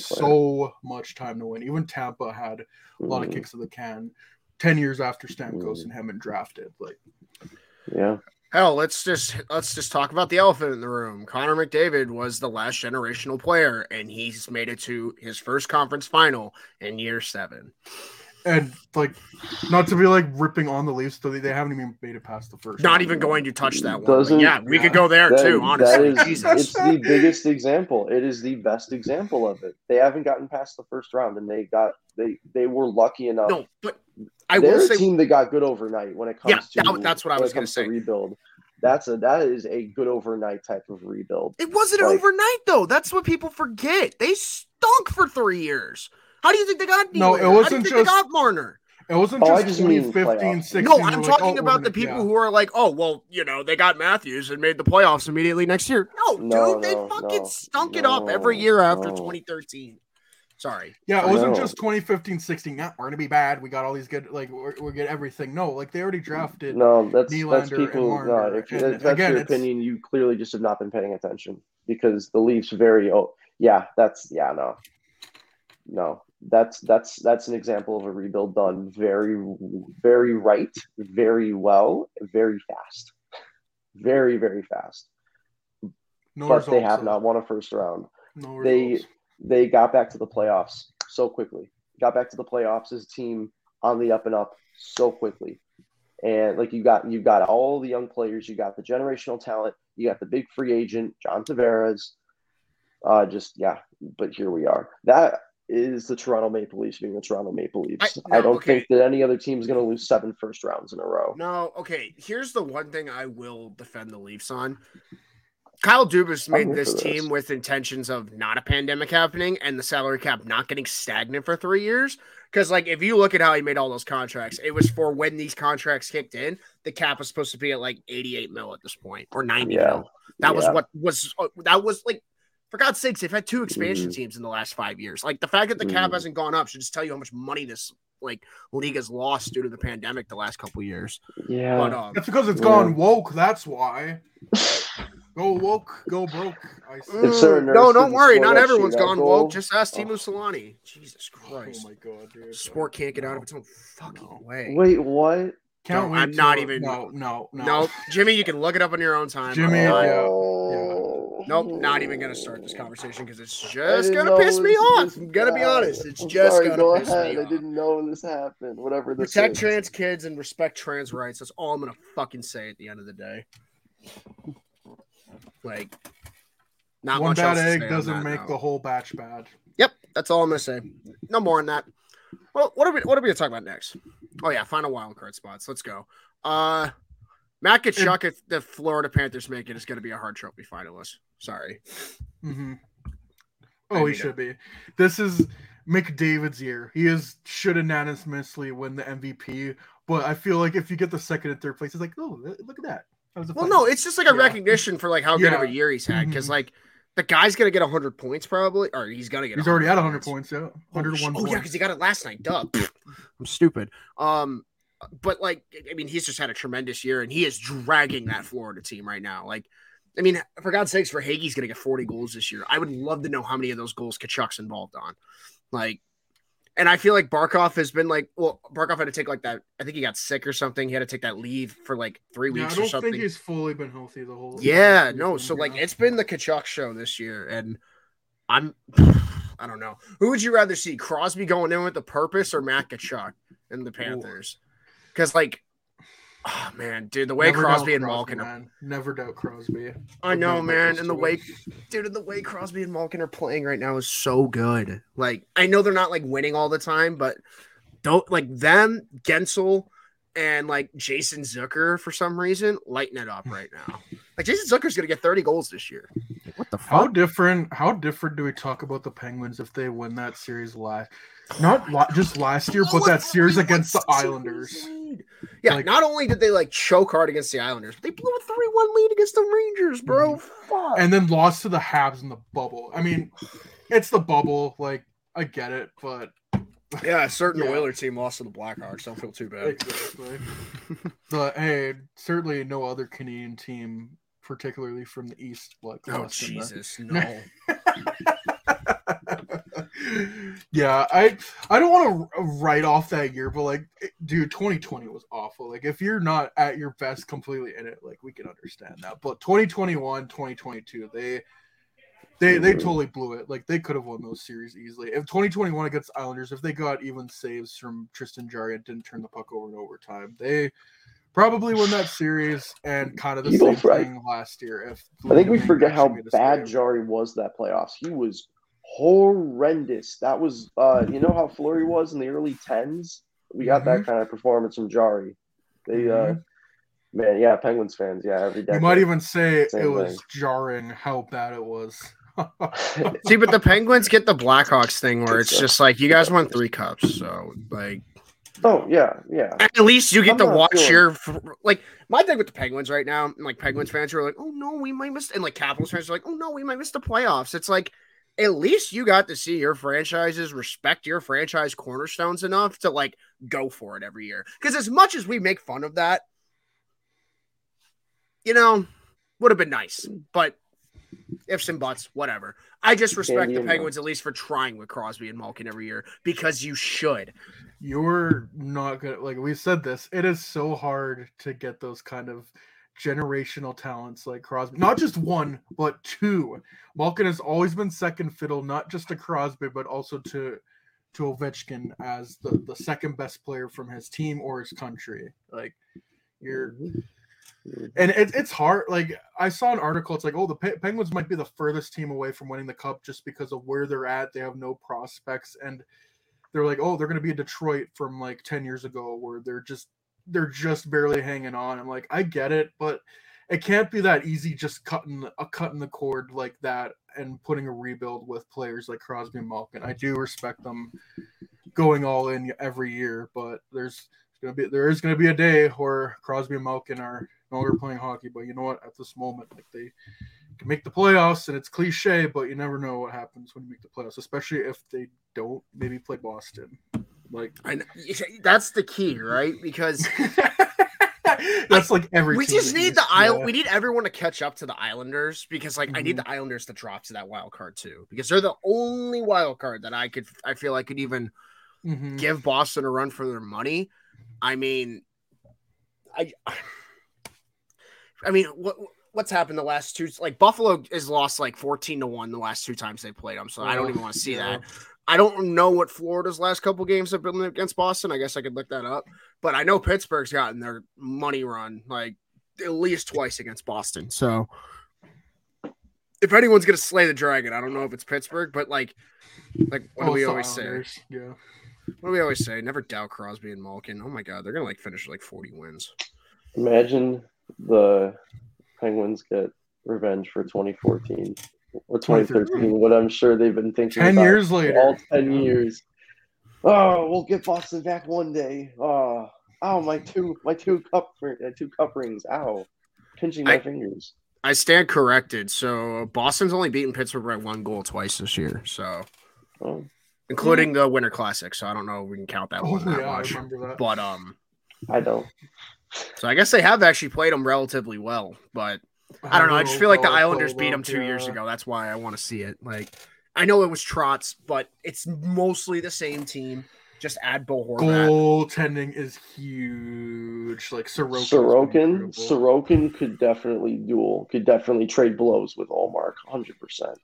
A: so much time to win. Even Tampa had a lot mm. of kicks of the can. 10 years after Stamkos mm. and Hedman drafted, like
B: yeah.
C: Hell, let's just let's just talk about the elephant in the room. Connor McDavid was the last generational player, and he's made it to his first conference final in year seven.
A: And like, not to be like ripping on the Leafs, so they, they haven't even made it past the first.
C: Not
A: round.
C: even going to touch that one. but
B: Doesn't-
C: yeah, we could go there
B: That-
C: too. Honestly,
B: that is,
C: Jesus.
B: it's the biggest example. It is the best example of it. They haven't gotten past the first round, and they got they they were lucky enough.
C: No, but I
B: They're
C: will
B: a
C: say
B: team that got good overnight when it comes
C: Yeah,
B: to
C: that- that's what I
B: when
C: was gonna say.
B: Rebuild. That's a that is a good overnight type of rebuild.
C: it wasn't
B: like-
C: overnight though. That's what people forget. They stunk for three years. How do you think they got?
A: No,
C: Nylander?
A: it
C: How do
A: wasn't
C: you think
A: just-
C: they got Marner.
A: It wasn't
B: Oh,
A: just
B: just mean
A: 2015, 16.
C: No, I'm
A: were like,
C: talking
A: oh,
C: about the people
A: yeah.
C: who are like, oh, well, you know, they got Matthews and made the playoffs immediately next year. No,
B: No,
C: dude, they fucking
B: no,
C: stunk it up every year after
B: no.
C: 2013. Sorry.
A: Yeah, it wasn't just 2015, 16. Yeah, we're gonna be bad. We got all these good, like we're, we get everything. No, like they already drafted.
B: No, that's that's
A: Nylander and
B: people. No, if,
A: and
B: if that's
A: again,
B: your
A: it's-
B: opinion, you clearly just have not been paying attention because the Leafs very. Oh, yeah, that's yeah, no, no, that's that's that's an example of a rebuild done very, very right, very well, very fast, very very fast.
A: No
B: but
A: results.
B: they have not won a first round.
A: No
B: they-
A: results.
B: They got back to the playoffs so quickly. Got back to the playoffs as a team on the up and up so quickly. And like you got you got all the young players, you got the generational talent, you got the big free agent, John Tavares. Uh just yeah, but here we are. That is the Toronto Maple Leafs being the Toronto Maple Leafs.
C: I-
B: I, don't
C: okay.
B: think that any other team is going to lose seven first rounds in a row.
C: No, okay. Here's the one thing I will defend the Leafs on. Kyle Dubas made this
B: this.
C: team with intentions of not a pandemic happening and the salary cap not getting stagnant for three years. Because, like, if you look at how he made all those contracts, it was for when these contracts kicked in. The cap was supposed to be at like 88 mil at this point or 90
B: Yeah.
C: mil. That was what was uh, that was like. For God's sakes, they've had two expansion
B: Mhm.
C: teams in the last five years. Like the fact that the cap
B: Mhm.
C: hasn't gone up should just tell you how much money this like league has lost due to the pandemic the last couple years.
B: Yeah.
C: But um,
A: That's because it's
B: Yeah.
A: gone woke. That's why. *laughs* Go woke, go broke. I see.
C: Mm, no, don't worry. Not everyone's gone
B: goal-
C: woke. Just ask Timo
B: Oh.
C: Solani. Jesus Christ.
A: Oh my god, dude.
C: Sport can't get out of its own fucking
A: No.
C: way.
B: Wait, what?
A: Can't
C: No,
A: wait
C: I'm not even-
A: No, no, no.
C: No, Jimmy, you can look it up on your own time.
A: Jimmy,
C: I'm not-
A: yeah.
B: Oh.
C: Nope, not even gonna start this conversation because it's just gonna piss me off. I'm gonna be honest. It's
B: I'm
C: just
B: sorry,
C: gonna
B: go
C: piss
B: ahead.
C: me
B: I
C: off.
B: didn't know this happened. Whatever this
C: Protect
B: is.
C: trans kids and respect trans rights. That's all I'm gonna fucking say at the end of the day. Like, not
A: One
C: much
A: bad
C: else to
A: egg
C: say
A: doesn't
C: that
A: make
C: note.
A: the whole batch bad.
C: Yep, that's all I'm gonna say. No more on that. Well, what are we what are we gonna talk about next? Oh yeah, final wild card spots. Let's go. Uh Matt Tkachuk, if the Florida Panthers make it, is gonna be a Hart trophy finalist. Sorry. Mm-hmm.
A: Oh, he
C: it.
A: should be. This is McDavid's year. He is should unanimously win the MVP. But I feel like if you get the second and third place, it's like, oh, look at that. that
C: Well, no, it's just like a
A: Yeah.
C: recognition for like how good of a year he's had. Because
A: Mhm.
C: like the guy's gonna get hundred points probably, or he's gonna get.
A: He's already at 100
C: points.
A: points. Yeah,
C: Oh,
A: 101
C: sh-
A: points.
C: Oh yeah, because he got it last night. Duh. *laughs* I'm stupid. Um, but like, I mean, he's just had a tremendous year, and he is dragging that Florida team right now. Like, I mean, for God's sakes, Verhaeghe's gonna get 40 goals this year. I would love to know how many of those goals Tkachuk's involved on. Like, and I feel like Barkov has been like, well, Barkov had to take like that. I think he got sick or something. He had to take that leave for like three
A: yeah, I
C: weeks or
A: don't
C: something.
A: think he's fully been healthy the whole.
C: Yeah,
A: season,
C: no. So like it's been the Tkachuk show this year, and I'm *sighs* I don't know. Who would you rather see? Crosby going in with the purpose or Matt Tkachuk in the Panthers? Because like oh man, dude, the way
A: Never
C: Crosby and Malkin are
A: man. Never doubt Crosby.
C: I know,
A: Never
C: man, and the
A: Crosby.
C: way dude, and the way Crosby and Malkin are playing right now is so good. Like I know they're not like winning all the time, but don't like them, Guentzel, and like Jason Zucker for some reason lighten it up right now. Like Jason Zucker's gonna get 30 goals this year. What the
A: How different? How different do we talk about the Penguins if they win that series last? Not la- just last year, but that series against the Islanders.
C: Yeah,
A: Like-
C: not only did they like choke hard against the Islanders, but they blew a 3-1 lead against the Rangers, bro. Mm-hmm. Fuck.
A: and then lost to the Habs in the bubble. I mean, it's the bubble. Like I get it, but
C: yeah, a certain
A: Yeah.
C: Oiler team lost to the Blackhawks. Don't feel too bad.
A: exactly. but hey, certainly no other Canadian team, particularly from the East, like
C: Oh Jesus, *laughs* no.
A: Yeah, I I don't want to write off that year, but like, dude, 2020 was awful. Like, if you're not at your best completely in it, like we can understand that. But 2021, 2022, they they they mm-hmm. totally blew it. Like they could have won those series easily. If 2021 against Islanders, if they got even saves from Tristan Jarry and didn't turn the puck over in overtime, they probably won that series and kind of the same
B: right.
A: thing last year. If
B: I think we forget how
A: actually made a
B: bad. Jarry was that playoffs. He was horrendous. That was, uh, you know how Fleury was in the early tens. We got
A: Mm-hmm.
B: that kind of performance from Jarry. They, uh,
A: Mhm.
B: man, yeah, Penguins fans, yeah, every day.
A: You might even say it
B: Same
A: was
B: thing.
A: jarring how bad it was. *laughs*
C: See, but the Penguins get the Blackhawks thing where it's
B: Good
C: just like you guys won three cups, so like
B: oh yeah, yeah.
C: at least you get
B: I'm
C: to watch
B: feeling-
C: your like my thing with the Penguins right now, like Penguins fans are like, oh no, we might miss, and like Capitals fans are like, oh no, we might miss the playoffs. It's like at least you got to see your franchises respect your franchise cornerstones enough to like go for it every year. Because as much as we make fun of that, you know, would have been nice, but ifs and buts, whatever. I just respect the
B: and
C: Penguins at least for trying with Crosby and Malkin every year because you should.
A: You're not gonna like we said this. It is so hard to get those kind of generational talents like Crosby. Not just one, but two. Malkin has always been second fiddle, not just to Crosby, but also to to Ovechkin as the, the second best player from his team or his country. Like you're mm-hmm. and it, it's hard. Like I saw an article. It's like, oh, the Pe- Penguins might be the furthest team away from winning the cup just because of where they're at. They have no prospects, and they're like, oh, they're going to be a Detroit from like ten years ago, where they're just they're just barely hanging on. I'm like, I get it, but it can't be that easy. Just cutting a cutting the cord like that and putting a rebuild with players like Crosby and Malkin. I do respect them going all in every year, but there's gonna be there is gonna be a day where Crosby and Malkin are no longer playing hockey. But you know what? At this moment, like they can make the playoffs, and it's cliche, but you never know what happens when you make the playoffs, especially if they don't maybe play Boston. Like
C: that's the key, right? Because *laughs*
A: that's like every.
C: we just need
A: used-
C: the island.
A: yeah.
C: We need everyone to catch up to the Islanders because, like, I need
A: Mhm.
C: the Islanders to drop to that wild card too because they're the only wild card that I could. I feel I could even
A: Mhm.
C: give Boston a run for their money. I mean, I. I mean, what what's happened the last two? Like Buffalo has lost like fourteen to one the last two times they played them, so I don't
A: Oh,
C: even want to see that. I don't know what Florida's last couple games have been against Boston. I guess I could look that up. But I know Pittsburgh's gotten their money run like at least twice against Boston. So if anyone's gonna slay the dragon, I don't know if it's Pittsburgh, but like like what do we
A: it's the
C: always say?
A: Yeah.
C: What do we always say? Never doubt Crosby and Malkin. Oh my god, they're gonna like finish like 40 wins.
B: Imagine the Penguins get revenge for 2014 or 2013. What I'm sure they've been thinking.
A: 10
B: about
A: years later.
B: all 10 years. Oh, we'll get Boston back one day. Oh, ow, my two, my two cup, uh, two cup rings. Ow, pinching my
C: I-
B: fingers.
C: I stand corrected. So Boston's only beaten Pittsburgh by one goal twice this year. So
B: Oh,
C: including the Winter Classic. So I don't know if we can count that
A: Oh
C: one that
A: yeah, I
C: much.
A: remember that.
C: But um,
B: I don't.
C: so I guess they have actually played them relatively well. But I don't know. I just feel like the Islanders beat them two years ago. That's why I want to see it. Like I know it was Trotz, but it's mostly the same team. Just add Bo Horvat.
A: Goaltending is huge. Like Sorokin.
B: Sorokin, Sorokin could definitely duel, could definitely trade blows with Ullmark, hundred percent.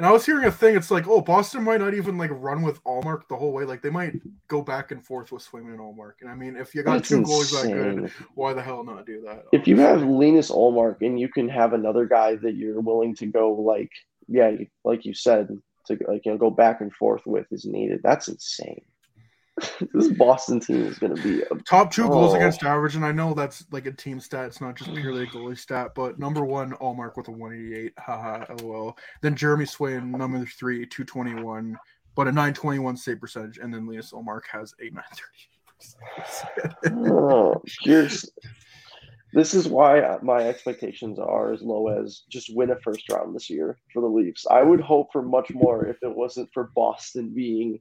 A: And I was hearing a thing. It's like, oh, Boston might not even like run with Ullmark the whole way. Like they might go back and forth with Swayman and Ullmark. And I mean, if you got
B: That's
A: two goalies that good, why the hell not do that?
B: If you have Linus Ullmark and you can have another guy that you're willing to go like, yeah, like you said, to like you know go back and forth with is needed. That's insane. *laughs* this Boston team is going to be a
A: Top two goals
B: Oh.
A: against average, and I know that's like a team stat. It's not just purely a goalie stat. But number one, Ullmark with a 188. Haha, lol. Then Jeremy Swayman, number three, 221, but a 921 save percentage. And then Linus Ullmark has a 930.
B: oh, here's this is why my expectations are as low as just win a first round this year for the Leafs. I would hope for much more if it wasn't for Boston being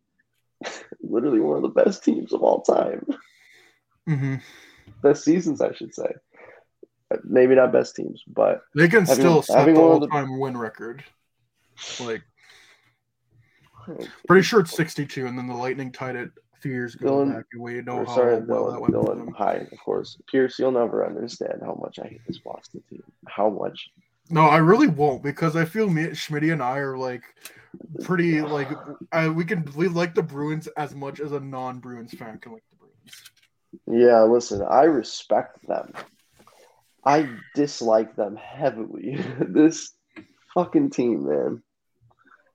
B: *laughs* literally one of the best teams of all time.
A: hmm
B: Best seasons, I should say. Maybe not best teams, but
A: They can
B: Having-
A: still set the
B: of the-
A: all-time win record. Like Pretty sure it's 62, and then the Lightning tied it a few years ago
B: Dylan-
A: we know how
B: sorry,
A: well
B: Dylan,
A: that went
B: Dylan. of course. Pierce, you'll never understand how much I hate this Boston team. How much.
A: No, I really won't because I feel me, Schmitty and I are like pretty like I, we can we like the Bruins as much as a non-Bruins fan can like the Bruins.
B: Yeah, listen, I respect them. I dislike them heavily. *laughs* this fucking team, man.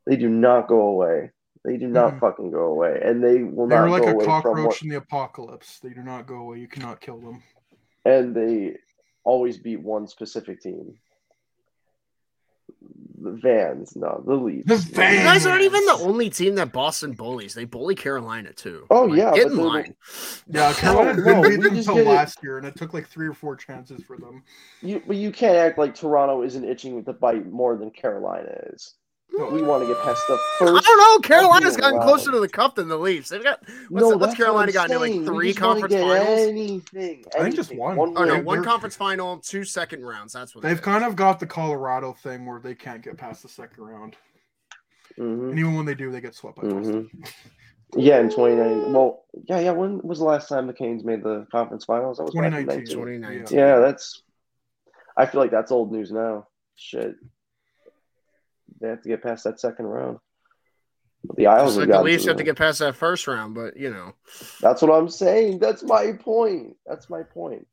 B: They do not go away. They do not
A: Mhm.
B: fucking go away. And they will
A: They're
B: not
A: like
B: go
A: a
B: away
A: cockroach
B: what
A: in the apocalypse. They do not go away. You cannot kill them.
B: and they always beat one specific team. The Vans, no, the Leafs.
A: The
C: You
A: Vans.
C: guys aren't even the only team that Boston bullies. They bully Carolina too.
B: Oh,
C: Like,
B: yeah,
C: get in
B: they're-
C: line.
A: Yeah, *laughs* Carolina
B: No,
A: didn't beat them until last year, and it took like three or four chances for them.
B: You, but you can't act like Toronto isn't itching to bite more than Carolina is. We want to get past the first.
C: I don't know. Carolina's gotten
B: round.
C: closer to the cup than the Leafs. They've got what's,
B: no,
C: what's Carolina
B: what I'm
C: got into like three
B: just
C: conference finals.
B: Anything,
A: I think just one.
C: Oh no, one conference final, two second rounds. That's what
A: They've kind of got the Colorado thing where they can't get past the second round,
B: Mhm,
A: and even when they do, they get swept by Boston.
B: mhm. Yeah, in 2019. Well, yeah, yeah. When was the last time the Canes made the conference finals? That was back
A: 2019.
C: 2019.
B: Yeah, that's. I feel like that's old news now. Shit. They have to get past that second round. The Isles
C: Just
B: have
C: like the Leafs
B: to
C: have to get past that first round, but you know,
B: That's what I'm saying. That's my point. That's my point.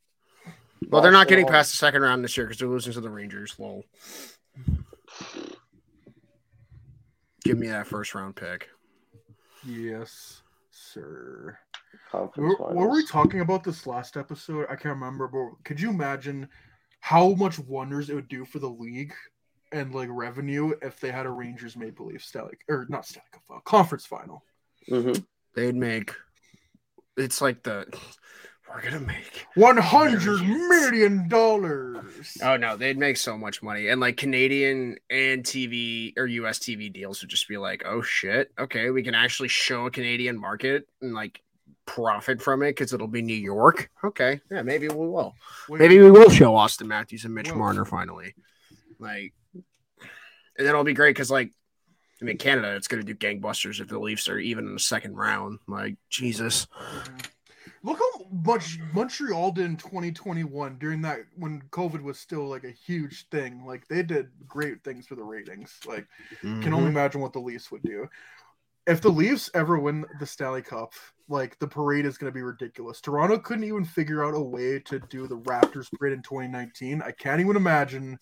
C: well, they're not
B: Boston
C: getting
B: all-
C: past the second round this year because they're losing to the Rangers. Lol. Give me that first round pick.
A: Yes, sir.
B: conference
A: Were, were we talking about this last episode? I can't remember, but could you imagine how much wonders it would do for the league and like revenue if they had a Rangers Maple Leaf Stanley or not Stanley Cup final, conference final?
B: Mhm.
C: They'd make. It's like the we're gonna make.
A: one hundred million dollars.
C: Oh no, they'd make so much money, and like Canadian and TV or US TV deals would just be like, oh shit, okay, we can actually show a Canadian market and like profit from it because it'll be New York. Okay, yeah, maybe we will.
A: Wait,
C: Maybe we will show Auston Matthews and Mitch
A: Whoa.
C: Marner finally. Like, and then it'll be great because like. I mean, Canada, it's going to do gangbusters if the Leafs are even in the second round. Like, Jesus.
A: Look how much Montreal did in 2021 during that when COVID was still like a huge thing. Like they did great things for the ratings. Like
C: Mm-hmm.
A: can only imagine what the Leafs would do. If the Leafs ever win the Stanley Cup, like the parade is going to be ridiculous. Toronto couldn't even figure out a way to do the Raptors parade in 2019. I can't even imagine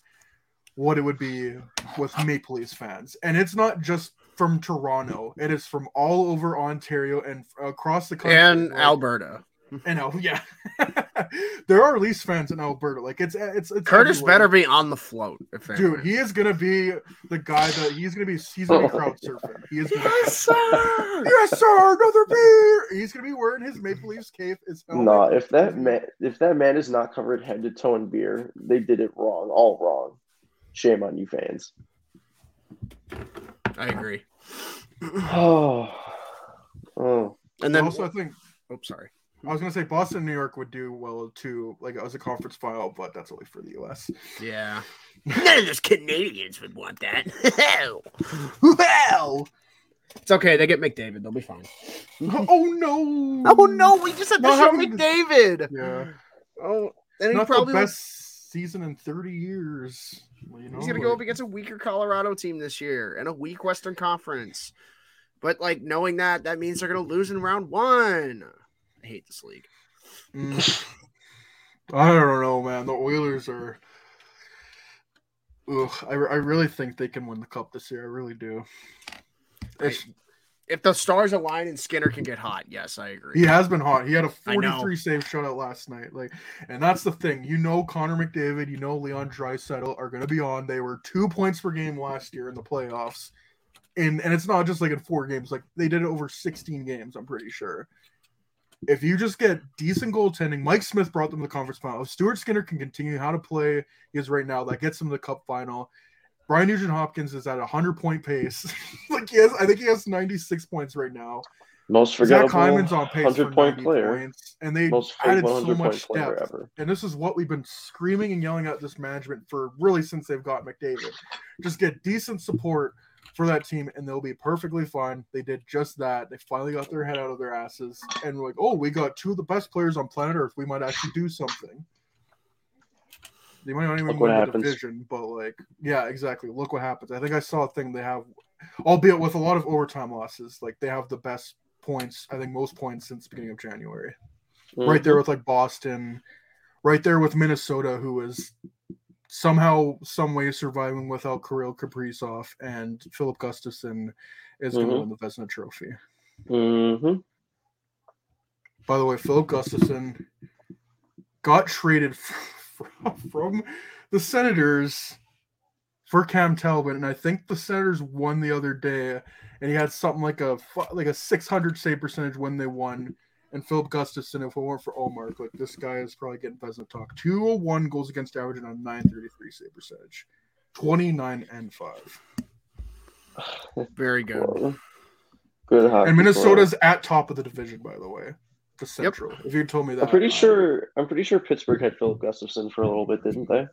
A: what it would be with Maple Leafs fans. And it's not just from Toronto; it is from all over Ontario and across the country.
C: and
A: Like,
C: Alberta.
A: and Al- yeah, *laughs* there are Leafs fans in Alberta. Like it's it's, it's
C: Curtis
A: everywhere.
C: better be on the float. If
A: Dude,
C: win.
A: he is gonna be the guy that he's gonna be. He's gonna be crowd surfing. He is gonna. Be,
C: Yes, sir.
A: yes, sir. Another beer. He's gonna be wearing his Maple Leafs cape. It's helmet.
B: Nah, if that man if that man is not covered head to toe in beer, they did it wrong, all wrong. Shame on you fans.
C: I agree. *sighs*
B: Oh, oh.
C: And then,
A: also, I think
C: oh, sorry.
A: I was gonna say Boston, New York would do well too, like as a conference final, but that's only for the U.S.
C: Yeah. *laughs* None of those Canadians would want that. *laughs* *laughs*
A: well,
C: it's okay. They get McDavid. They'll be fine.
A: oh no!
C: Oh no, we just had to show
A: having-
C: McDavid.
A: Yeah,
C: Oh, and he probably
A: the best season in 30 years. You know,
C: he's gonna go up against a weaker Colorado team this year and a weak Western Conference. But like knowing that, that means they're gonna lose in round one. I hate this league.
A: Mm. I don't know, man. The Oilers are. Ugh, I, I really think they can win the cup this year. I really do. It's,
C: If the stars align and Skinner can get hot, yes, I agree.
A: he has been hot. He had a 43 save shutout last night. Like, and that's the thing. You know, Connor McDavid, you know, Leon Draisaitl are going to be on. They were two points per game last year in the playoffs, and and it's not just like in four games. Like they did it over 16 games. I'm pretty sure. If you just get decent goaltending, Mike Smith brought them to the conference final. If Stuart Skinner can continue how to play he is right now, that gets him to the cup final. Ryan Nugent Hopkins is at a hundred point pace. *laughs* like he has, I think he has 96 points right now.
B: Most
A: Zach
B: forgettable
A: Hyman's on pace for
B: 100 point
A: 90
B: player.
A: points, and they
B: Most
A: added so much depth.
B: ever.
A: And this is what we've been screaming and yelling at this management for really since they've got McDavid. Just get decent support for that team, and they'll be perfectly fine. They did just that. They finally got their head out of their asses, and we're like, oh, we got two of the best players on planet Earth. We might actually do something. They might not even
B: Look
A: win the
B: happens.
A: division, but like, yeah, exactly. Look what happens. I think I saw a thing they have, albeit with a lot of overtime losses. Like they have the best points. I think most points since the beginning of January right there with like Boston, right there with Minnesota, who is somehow, some way surviving without Kirill Kaprizov and Filip Gustavsson is going to win the Vezina Trophy.
B: Mm-hmm.
A: By the way, Filip Gustavsson got traded from, *laughs* from the Senators for Cam Talbot, and I think the Senators won the other day, and he had something like a like a 600 save percentage when they won. And Filip Gustavsson, if it weren't for Ullmark, like this guy is probably getting Vezina talk. 201 goals against average and a 933 save percentage, 29 and five. *sighs*
C: Very good.
B: Good hockey
A: And
B: player.
A: Minnesota's at top of the division, by the way, the Central. If you told me that,
B: I'm pretty sure. I'm pretty sure Pittsburgh had Filip Gustavsson for a little bit, didn't they?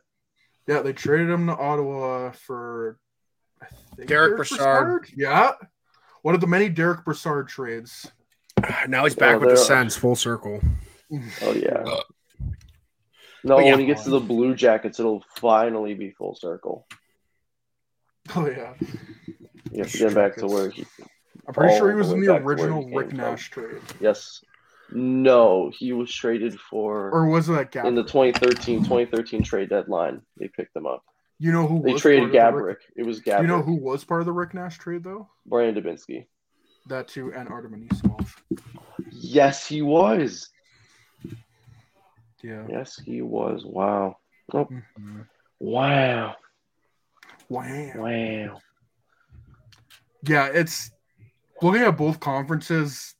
A: Yeah, they traded him to Ottawa for I think
C: Derek Brassard.
A: Yeah. One of the many Derek Brassard trades. *sighs*
C: Now he's back
B: Oh,
C: with the Sens, full circle. *laughs*
B: Oh yeah.
C: Uh,
B: No,
C: but yeah.
B: when he gets to the Blue Jackets, it'll finally be full circle.
A: Oh yeah.
B: You have to get back to where he.
A: I'm pretty sure he was in the
B: back to where
A: original
B: he came
A: Rick
B: from.
A: Nash trade.
B: Yes. No, he was traded for
A: Or was that Gaborik?
B: in the 2013 2013 trade deadline. They picked him up.
A: you know who
B: They
A: was
B: traded
A: the Gaborik.
B: It was
A: Gaborik.
B: You
A: know who was part of the Rick Nash trade though?
B: Brian Dubinsky.
A: That too, and Artem Anisimov.
B: Yes, he was.
A: Yeah.
B: Yes, he was. Wow. Oh,
A: Mhm.
B: wow.
A: Wow.
B: Wow.
A: Yeah, it's looking at both conferences.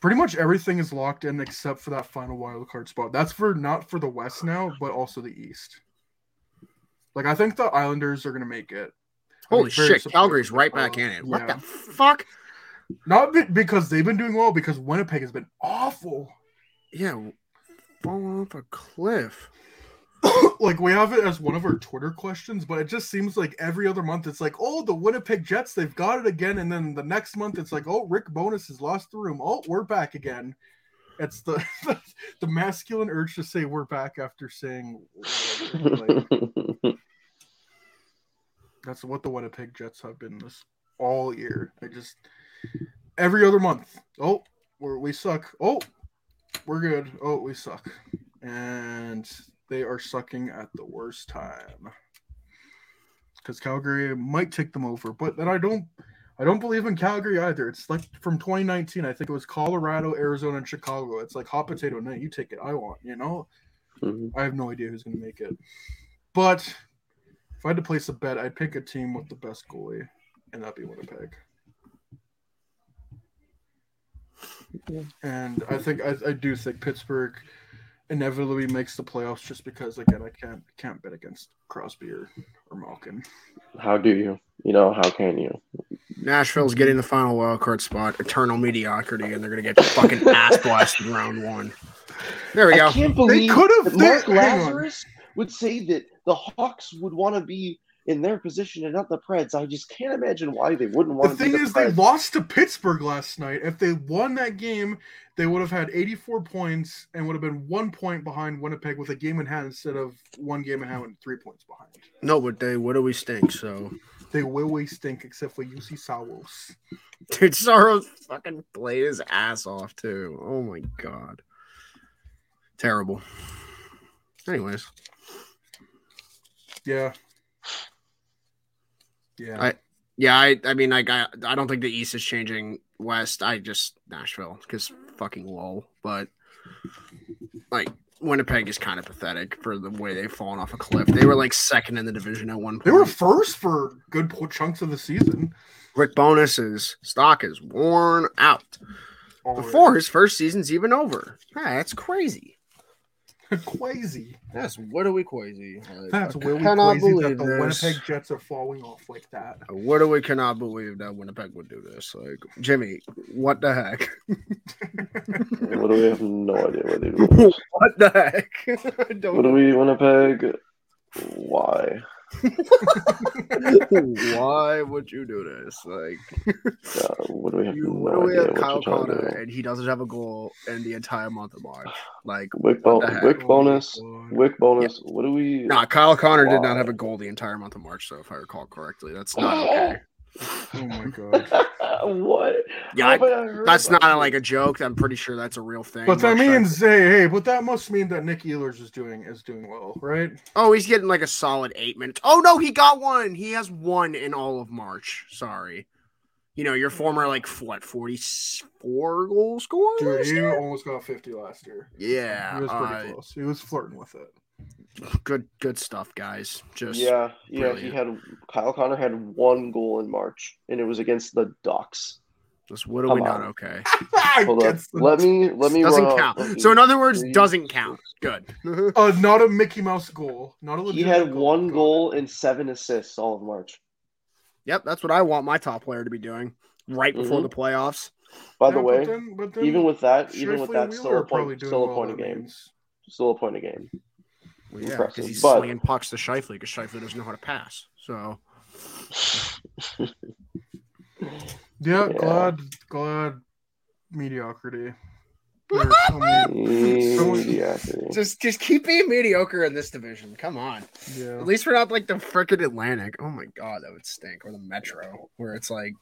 A: Pretty much everything is locked in except for that final wild card spot. That's for not for the West now, but also the East. Like I think the Islanders are gonna make it.
C: Holy shit, Calgary's right back in it. What
A: Yeah.
C: the fuck?
A: Not be- because they've been doing well, because Winnipeg has been awful.
C: Yeah, falling off a cliff. *coughs*
A: like we have it as one of our Twitter questions, but it just seems like every other month it's like, oh, the Winnipeg Jets, they've got it again, and then the next month it's like, oh, Rick Bowness has lost the room. Oh, we're back again. It's the *laughs* the, masculine urge to say we're back after saying. Like, *laughs* that's what the Winnipeg Jets have been this all year. I just every other month. Oh, we're, we suck. Oh, we're good. Oh, we suck, and they are sucking at the worst time. Because Calgary might take them over, but then I don't. I don't believe in Calgary either. It's like from 2019. I think it was Colorado, Arizona, and Chicago. It's like hot potato. No, you take it. I want. You know.
B: Mhm.
A: I have no idea who's going to make it. But if I had to place a bet, I'd pick a team with the best goalie, and that'd be Winnipeg. And I think I, I do think Pittsburgh inevitably makes the playoffs just because again I can't can't bet against Crosby or, or Malkin.
B: How do you? You know, how can you?
C: Nashville's getting the final wild card spot, eternal mediocrity, and they're gonna get fucking ass *laughs* blasted round one. There we go.
B: I can't believe
A: could've-
B: Mark
A: they- on.
B: Lazarus would say that the Hawks would want to be in their position and not the Preds. I just can't imagine why they wouldn't
A: The
B: want to be
A: thing
B: the
A: is, they lost to Pittsburgh last night. If they won that game, they would have had 84 points and would have been one point behind Winnipeg with a game in hand instead of one game in hand and three points behind.
C: No, but they what do we stink? So
A: They will we stink except for Juuse Saros.
C: dude, Saros fucking played his ass off too. Oh my god. Terrible. Anyways,
A: Yeah. Yeah.
C: I- yeah, I I mean like I I don't think the East is changing West. I just Nashville because fucking low. But like Winnipeg is kind of pathetic for the way they've fallen off a cliff. They were like second in the division at one point.
A: they were first for good chunks of the season.
C: Rick Bowness's stock is worn out
A: already.
C: before his first season's even over. Ah, that's crazy.
A: Crazy.
C: That's what are we crazy? Like,
A: That's
C: I
A: really
C: cannot
A: crazy that the
C: this.
A: Winnipeg Jets are falling off like that.
C: Uh, what do we cannot believe that Winnipeg would do this? Like Jimmy, what the heck?
B: What do we have no idea what they do? *laughs*
C: what the heck? *laughs*
B: What do we Winnipeg? Why?
C: Why would you do this? Like,
B: Uh, what do we have?
C: you
B: no
C: literally have Kyle
B: you're trying to
C: Connor, and he doesn't have a goal in the entire month of March. Like,
B: Wick, bo-
C: What the heck?
B: wick bonus. Wick bonus. What do we?
C: nah, Kyle Connor did not have a goal the entire month of March, so if I recall correctly. That's not okay. *laughs*
A: Oh my god. *laughs*
B: what?
C: Yeah, I-
B: have I heard
C: That's not
B: this?
C: like a joke. I'm pretty sure that's a real thing.
A: But that
C: Mark Scheifele-
A: means hey, hey, but that must mean that Nick Ehlers is doing is doing well, right?
C: Oh, he's getting like a solid eight minutes. Oh no, he got one. He has one in all of March. Sorry. You know, your former like what forty four goal scorer.
A: Dude, he
C: year?
A: almost got 50 last year.
C: Yeah,
A: He was pretty
C: uh,
A: close. He was flirting with it.
C: Good good stuff, guys. Just
B: Yeah, yeah. He had Kyle Connor had one goal in March, and it was against the Ducks.
C: just what are
B: Come
C: we not okay? *laughs*
B: Hold up.
A: Against the-
B: Let me let me
C: Doesn't count.
B: let me-
C: So in other words,
B: three,
C: doesn't count. Good. *laughs*
A: Uh, not a Mickey Mouse goal. Not a
B: He
A: legitimate
B: had
A: goal.
B: one goal and seven assists all of March.
C: yep, that's what I want my top player to be doing right before
B: Mhm.
C: the playoffs.
B: By
A: it.
B: the way,
A: but then, but then
B: even with that, even with that, still a point,
A: doing
B: still a point a
A: that
B: game. Still a point a game.
C: Well, yeah, because he's
B: but-
C: slinging pucks to Scheifele because Scheifele doesn't know how to pass. So *laughs*
A: Yeah,
B: Yeah.
A: glad, glad mediocrity. There's so many- Someone-
B: Mediocrity.
C: just just keep being mediocre in this division. Come on.
A: yeah.
C: At least we're not like the frickin' Atlantic. Oh my god, that would stink. Or the Metro, where it's like,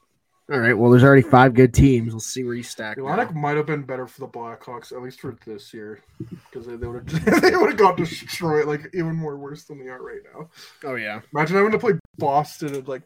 C: all right, well, there's already five good teams. Let's see where you stack.
A: The
C: now.
A: Atlantic might have been better for the Blackhawks, at least for this year, because they, *laughs* they would have they would have got destroyed, like even more worse than they are right now.
C: Oh yeah.
A: Imagine having to play Boston and like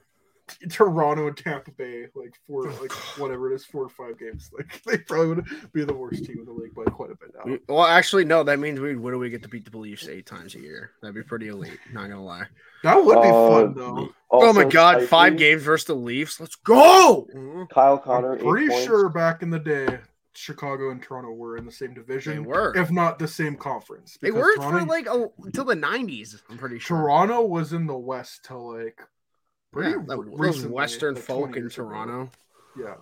A: Toronto and Tampa Bay, like four, like whatever it is, four or five games. *laughs* Like they probably would be the worst team in the league by quite a bit now.
C: Well, actually, no. That means we what do we get to beat the Leafs eight times a year? That'd be pretty elite. Not gonna lie.
A: That would be
B: Uh,
A: fun though.
C: oh my
B: Also,
C: god, five games versus the Leafs. Let's go.
B: Kyle Connor,
A: I'm
B: eight
A: pretty
B: points.
A: sure back in the day, Chicago and Toronto were in the same division.
C: They
A: division,
C: were.
A: if not the same conference.
C: They were
A: Toronto,
C: for like until the nineties. I'm pretty sure.
A: Toronto was in the West till like pretty
C: Yeah, that- those
A: recently,
C: Western
A: like
C: folk in
A: years ago.
C: Toronto.
A: Yeah,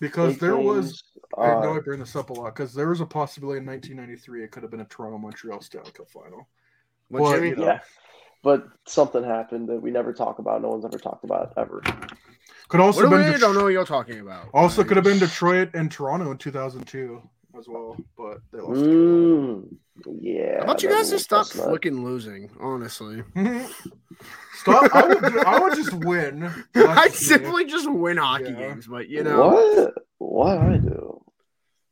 A: because
B: Eight
A: there was.
B: games,
A: I know
B: uh,
A: I bring this up a lot because there was a possibility in 1993 it could have been a Toronto Montreal Stanley Cup final.
C: What,
A: Well,
C: Jimmy?
A: you know.
B: yeah, but something happened that we never talk about. No one's ever talked about ever.
A: Could also
C: What do
A: been
C: we
A: Det-
C: don't know what you're talking about?
A: also
C: Like,
A: could have been Detroit and Toronto in 200002 as well, but they lost.
B: Mm, yeah.
C: How about you guys just stop
B: fucking not-
C: losing? Honestly, *laughs*
A: Stop! I would, I would just win. *laughs*
C: I
A: That's
C: simply just win hockey
A: Yeah.
C: games, but you know,
B: what? What I do?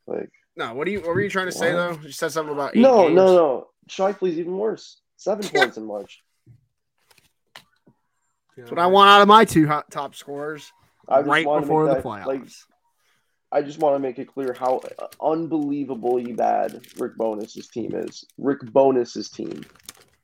B: Like
C: no. What do you? What were you trying to say though? You said something about eight
B: no,
C: games.
B: no, no. Scheifele's even worse. Seven *laughs* points in March.
C: That's what I want out of my two hot top scorers
B: I just
C: right
B: wanna
C: before the
B: make that,
C: playoffs.
B: Like, I just want to make it clear how unbelievably bad Rick Bowness's team is. Rick Bowness's team.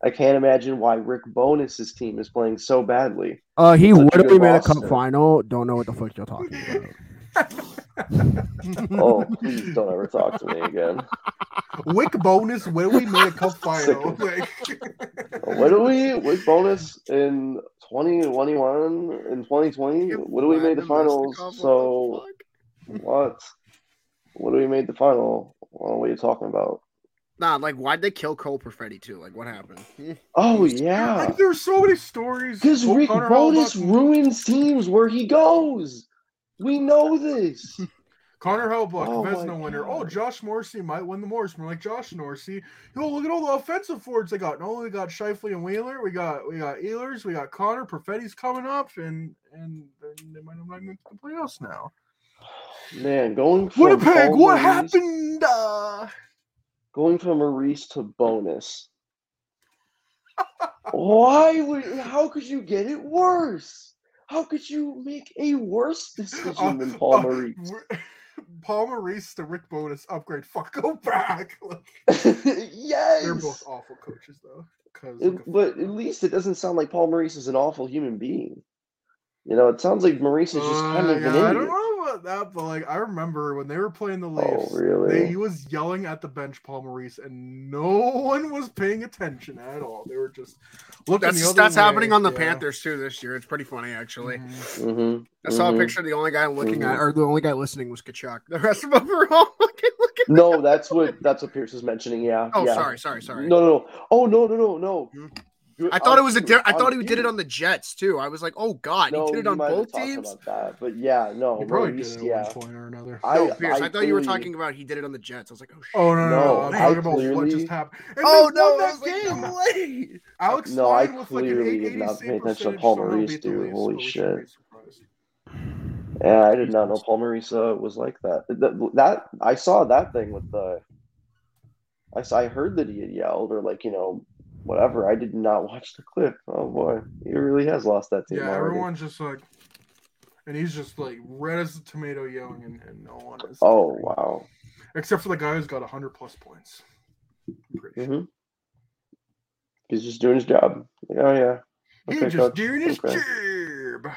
B: I can't imagine why Rick Bowness's team is playing so badly.
C: uh, he
B: Such
C: would have made a cup
B: roster.
C: final. Don't know what the fuck you're talking about. *laughs*
B: Oh, please don't ever talk to me again.
A: Wick bonus where we made a cup *laughs* final. *laughs* Like,
B: What do we with bonus in 2021 and 2020? What do we made the finals? So what? What do we made the final? What are you talking about?
C: Nah, like why'd they kill Cole Perfetti too? Like what happened? *laughs*
B: Oh yeah,
A: like, there's so many stories.
B: because Rick
A: O'Connor Bowness
B: ruins teams where he goes. We know this. *laughs*
A: Connor Hellebuyck,
B: Oh my
A: Vezina winner. Oh, Josh Morrissey might win the Norris. We're like Josh Morrissey. Yo, look at all the offensive forwards they got. Not only got Scheifele and Wheeler, we got we got Ehlers, we got Connor. Perfetti's coming up, and and then they might have not make it to the playoffs now.
B: Man, going from
A: Winnipeg, what
B: Maurice-
A: happened? Uh,
B: Going from Maurice to bonus. Why would? How could you get it worse? How could you make a worse decision than *laughs* Paul
A: uh,
B: Maurice? *laughs*
A: Paul Maurice to Rick Bowness upgrade. Fuck, go back. *laughs* Like,
B: yes.
A: they're both awful coaches though.
B: It- but at least it doesn't sound like Paul Maurice is an awful human being. You know, it sounds like Maurice is just kind of
A: Uh,
B: an
A: yeah,
B: idiot.
A: I don't know about that, but like I remember when they were playing the Leafs,
B: Oh, really?
A: they, he was yelling at the bench, Paul Maurice, and no *laughs* one was paying attention at all. They were just looking.
C: That's
A: the other
C: that's happening on the
A: yeah.
C: Panthers too this year. It's pretty funny actually.
A: Mhm.
B: Mhm,
C: I saw a picture. Of The only guy looking at,
B: Mhm.
C: or the only guy listening, was Tkachuk. The rest of them were all *laughs* looking. looking.
B: No, that's what that's what Pierce is mentioning. Yeah.
C: Oh,
B: yeah.
C: sorry, sorry, sorry.
B: No, no, no. Oh, no, no, no, no. Good-
C: I thought it was a.
B: on
C: Di- I thought he did it on the Jets too. I was like, oh god,
B: No,
C: he did it on both
B: talked
C: teams.
B: About that, but yeah, no,
A: He probably
B: Maurice,
A: did it at
B: yeah.
A: one point or another.
B: I,
C: No, Pierce. I, thought you were talking about he did it on the Jets. I was like, oh shit.
A: Oh no, no, no!
B: No,
A: I'm
B: I
A: talking about what
B: clearly-
A: just happened. And
C: Oh
A: they
C: no!
A: won
C: I
A: that
C: was like,
A: game.
C: no way.
A: Alex
B: No, I
A: Stein with like an
B: clearly did not pay attention to Paul
A: somehow
B: Maurice, dude.
A: Leafs,
B: Holy shit.
A: shouldn't be surprised.
B: Yeah, I did not know Paul Maurice uh, was like that. that. That I saw that thing with the. I saw, I heard that he had yelled or like you know, whatever. I did not watch the clip. Oh boy, he really has lost that team
A: Yeah,
B: already.
A: everyone's just like, and he's just like red as a tomato yelling, and, and no one is.
B: Oh wow.
A: Except for the guy who's got 100 plus points. I'm pretty sure.
B: hmm He's just doing his job. Oh yeah.
A: He's just
B: coach.
A: doing his
B: Okay.
A: job.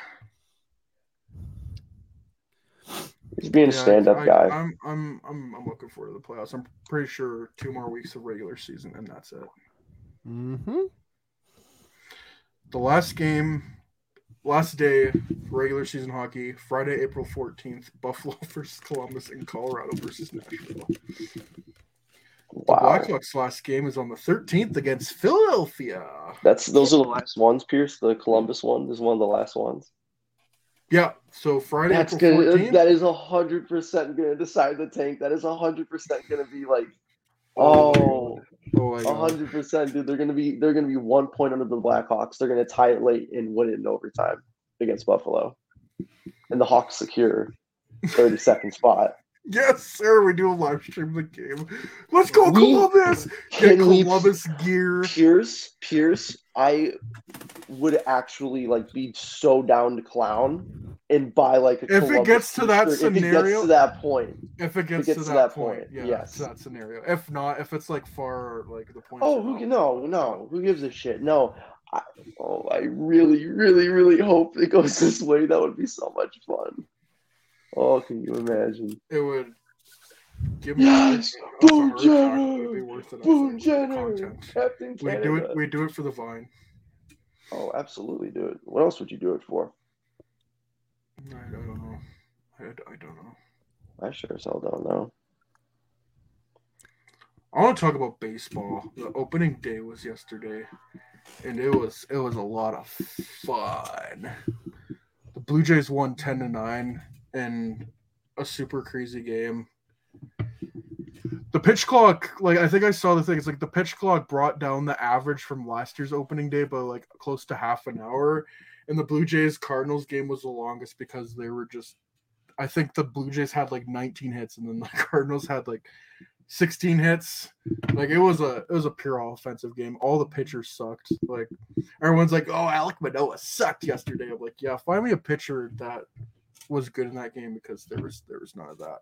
B: He's being a
A: Yeah,
B: stand-up
A: I,
B: guy.
A: I'm, I'm, I'm, I'm looking forward to the playoffs. I'm pretty sure two more weeks of regular season, and that's it.
C: Mm-hmm.
A: The last game, last day, regular season hockey, Friday, April 14th, Buffalo *laughs* versus Columbus and Colorado versus Nashville.
B: Wow. The.
A: Blackhawks last game is on the 13th against Philadelphia.
B: That's those are the last ones, Pierce. The Columbus one is one of the last ones.
A: Yeah, so Friday,
B: That's
A: April
B: gonna
A: 14th.
B: that is hundred percent gonna decide the tank. That is hundred percent gonna be like oh
A: oh my God.
B: Oh hundred percent, dude. They're gonna be they're gonna be one point under the Blackhawks. They're gonna tie it late and win it in overtime against Buffalo. And the Hawks secure thirty second spot.
A: Yes, sir. We do a live stream of the game. Let's go,
B: We-
A: Columbus! Get
B: Can we
A: Columbus gear.
B: Pierce, Pierce, I would actually like be so down to clown and buy like a
A: If it gets to that
B: t-shirt. if it
A: scenario-
B: gets to that point.
A: If it gets,
B: gets
A: to,
B: to
A: that,
B: that
A: point,
B: point,
A: yeah,
B: yes.
A: to that scenario. If not, if it's like far, like the point.
B: Oh, who no, no, who gives a shit? No, I, oh, I really, really, really hope it goes this way. That would be so much fun. Oh, can you imagine?
A: It would give me
B: Yes!
A: a
B: Boone
A: heart attack. It would
B: Jenner!
A: be worth it. I
B: Boone
A: think,
B: Jenner. Captain
A: We do it. We do it for the vine.
B: Oh, absolutely do it. What else would you do it for?
A: I, I don't know. I, I don't know.
B: I sure as hell don't know.
A: I want to talk about baseball. The opening day was yesterday, and it was it was a lot of fun. The Blue Jays won ten to nine in a super crazy game. The pitch clock, like I think I saw the thing. It's like the pitch clock brought down the average from last year's opening day by like close to half an hour. And the Blue Jays Cardinals game was the longest because they were just. I think the Blue Jays had like 19 hits, and then the *laughs* Cardinals had like 16 hits. Like it was a it was a pure offensive game. All the pitchers sucked. Like everyone's like, "Oh, Alek Manoah sucked yesterday." I'm like, "Yeah, find me a pitcher that was good in that game because there was there was none of that."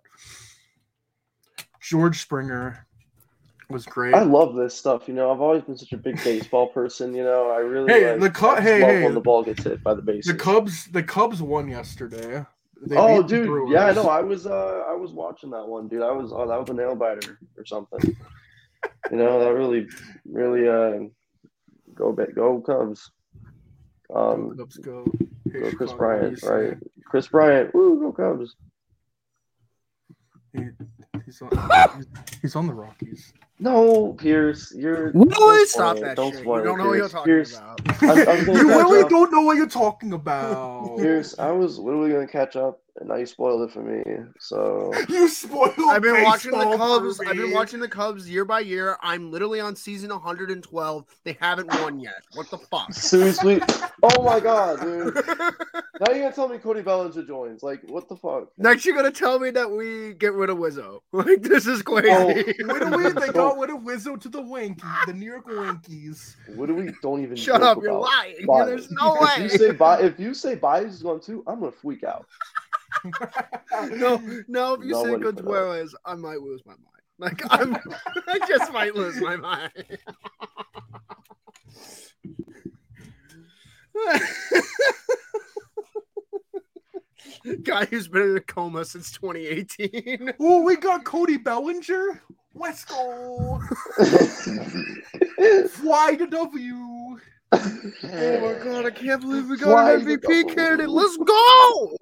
A: George Springer was great.
B: I love this stuff. You know, I've always been such a big baseball person. You know, I really
A: Hey,
B: like,
A: the Cu-
B: I
A: hey,
B: love
A: hey,
B: when the ball gets hit by the bases.
A: the Cubs the Cubs won yesterday. They
B: oh, dude, yeah, I know. I was uh, I was watching that one, dude. I was oh, that was a nail biter or something. *laughs* you know, that really, really uh, go ba- go Cubs.
A: Go
B: Um,
A: Cubs go. Hey,
B: go
A: Kris
B: Bryant, right?
A: Man.
B: Kris Bryant, woo, go Cubs.
A: He, he's on. *laughs* He's on the Rockies.
B: No, Pierce, you're.
C: No,
B: don't
C: stop that
B: Don't
C: shit.
B: spoil
C: You
B: it,
C: don't know what you're
B: Pierce.
C: talking
B: Pierce,
C: about.
B: I- I *laughs*
A: you
B: catch
A: really
B: up.
A: don't know what you're talking about.
B: Pierce, I was literally gonna catch up, and now you spoiled it for me. So *laughs*
A: You spoiled.
C: I've been watching the Cubs. I've been watching the Cubs year by year. I'm literally on season 112. They haven't won yet. What the fuck? *laughs*
B: seriously, oh my god, dude! *laughs* Now you're gonna tell me Cody Bellinger joins? Like, what the fuck?
C: Next, you're gonna tell me that we get rid of Wizzo. Like this is crazy.
B: Oh,
A: Wait a minute, they got rid of Wizzo to the Wankies, the New York Wankies.
B: What do we? Don't even
C: Shut
B: joke
C: up! You're lying.
B: Bias.
C: There's no
B: If you
C: way.
B: say Bi- if you say Bias is going to, I'm gonna freak out.
C: No, no. If you
B: Not
C: say
B: ready for that.
C: Gutierrez, I might lose my mind. Like I'm, *laughs* I just might lose my mind. Guy who's been in a coma since 2018.
A: Oh, we got Cody Bellinger. Let's go. *laughs* Fly to W.
C: Oh my *laughs* god, I can't believe we got an MVP candidate. Let's go.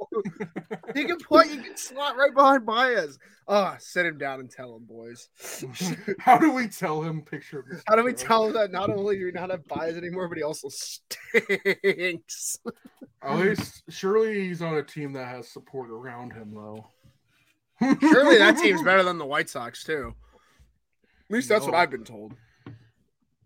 C: *laughs* he can play, he can slot right behind Baez. Ah, sit him down and tell him, boys. *laughs*
A: How do we tell him picture of this?
C: How do we tell him that not only do we not have Baez anymore, but he also stinks?
A: At least, surely he's on a team that has support around him, though.
C: Surely that team's better than the White Sox too. At least that's what I've been told.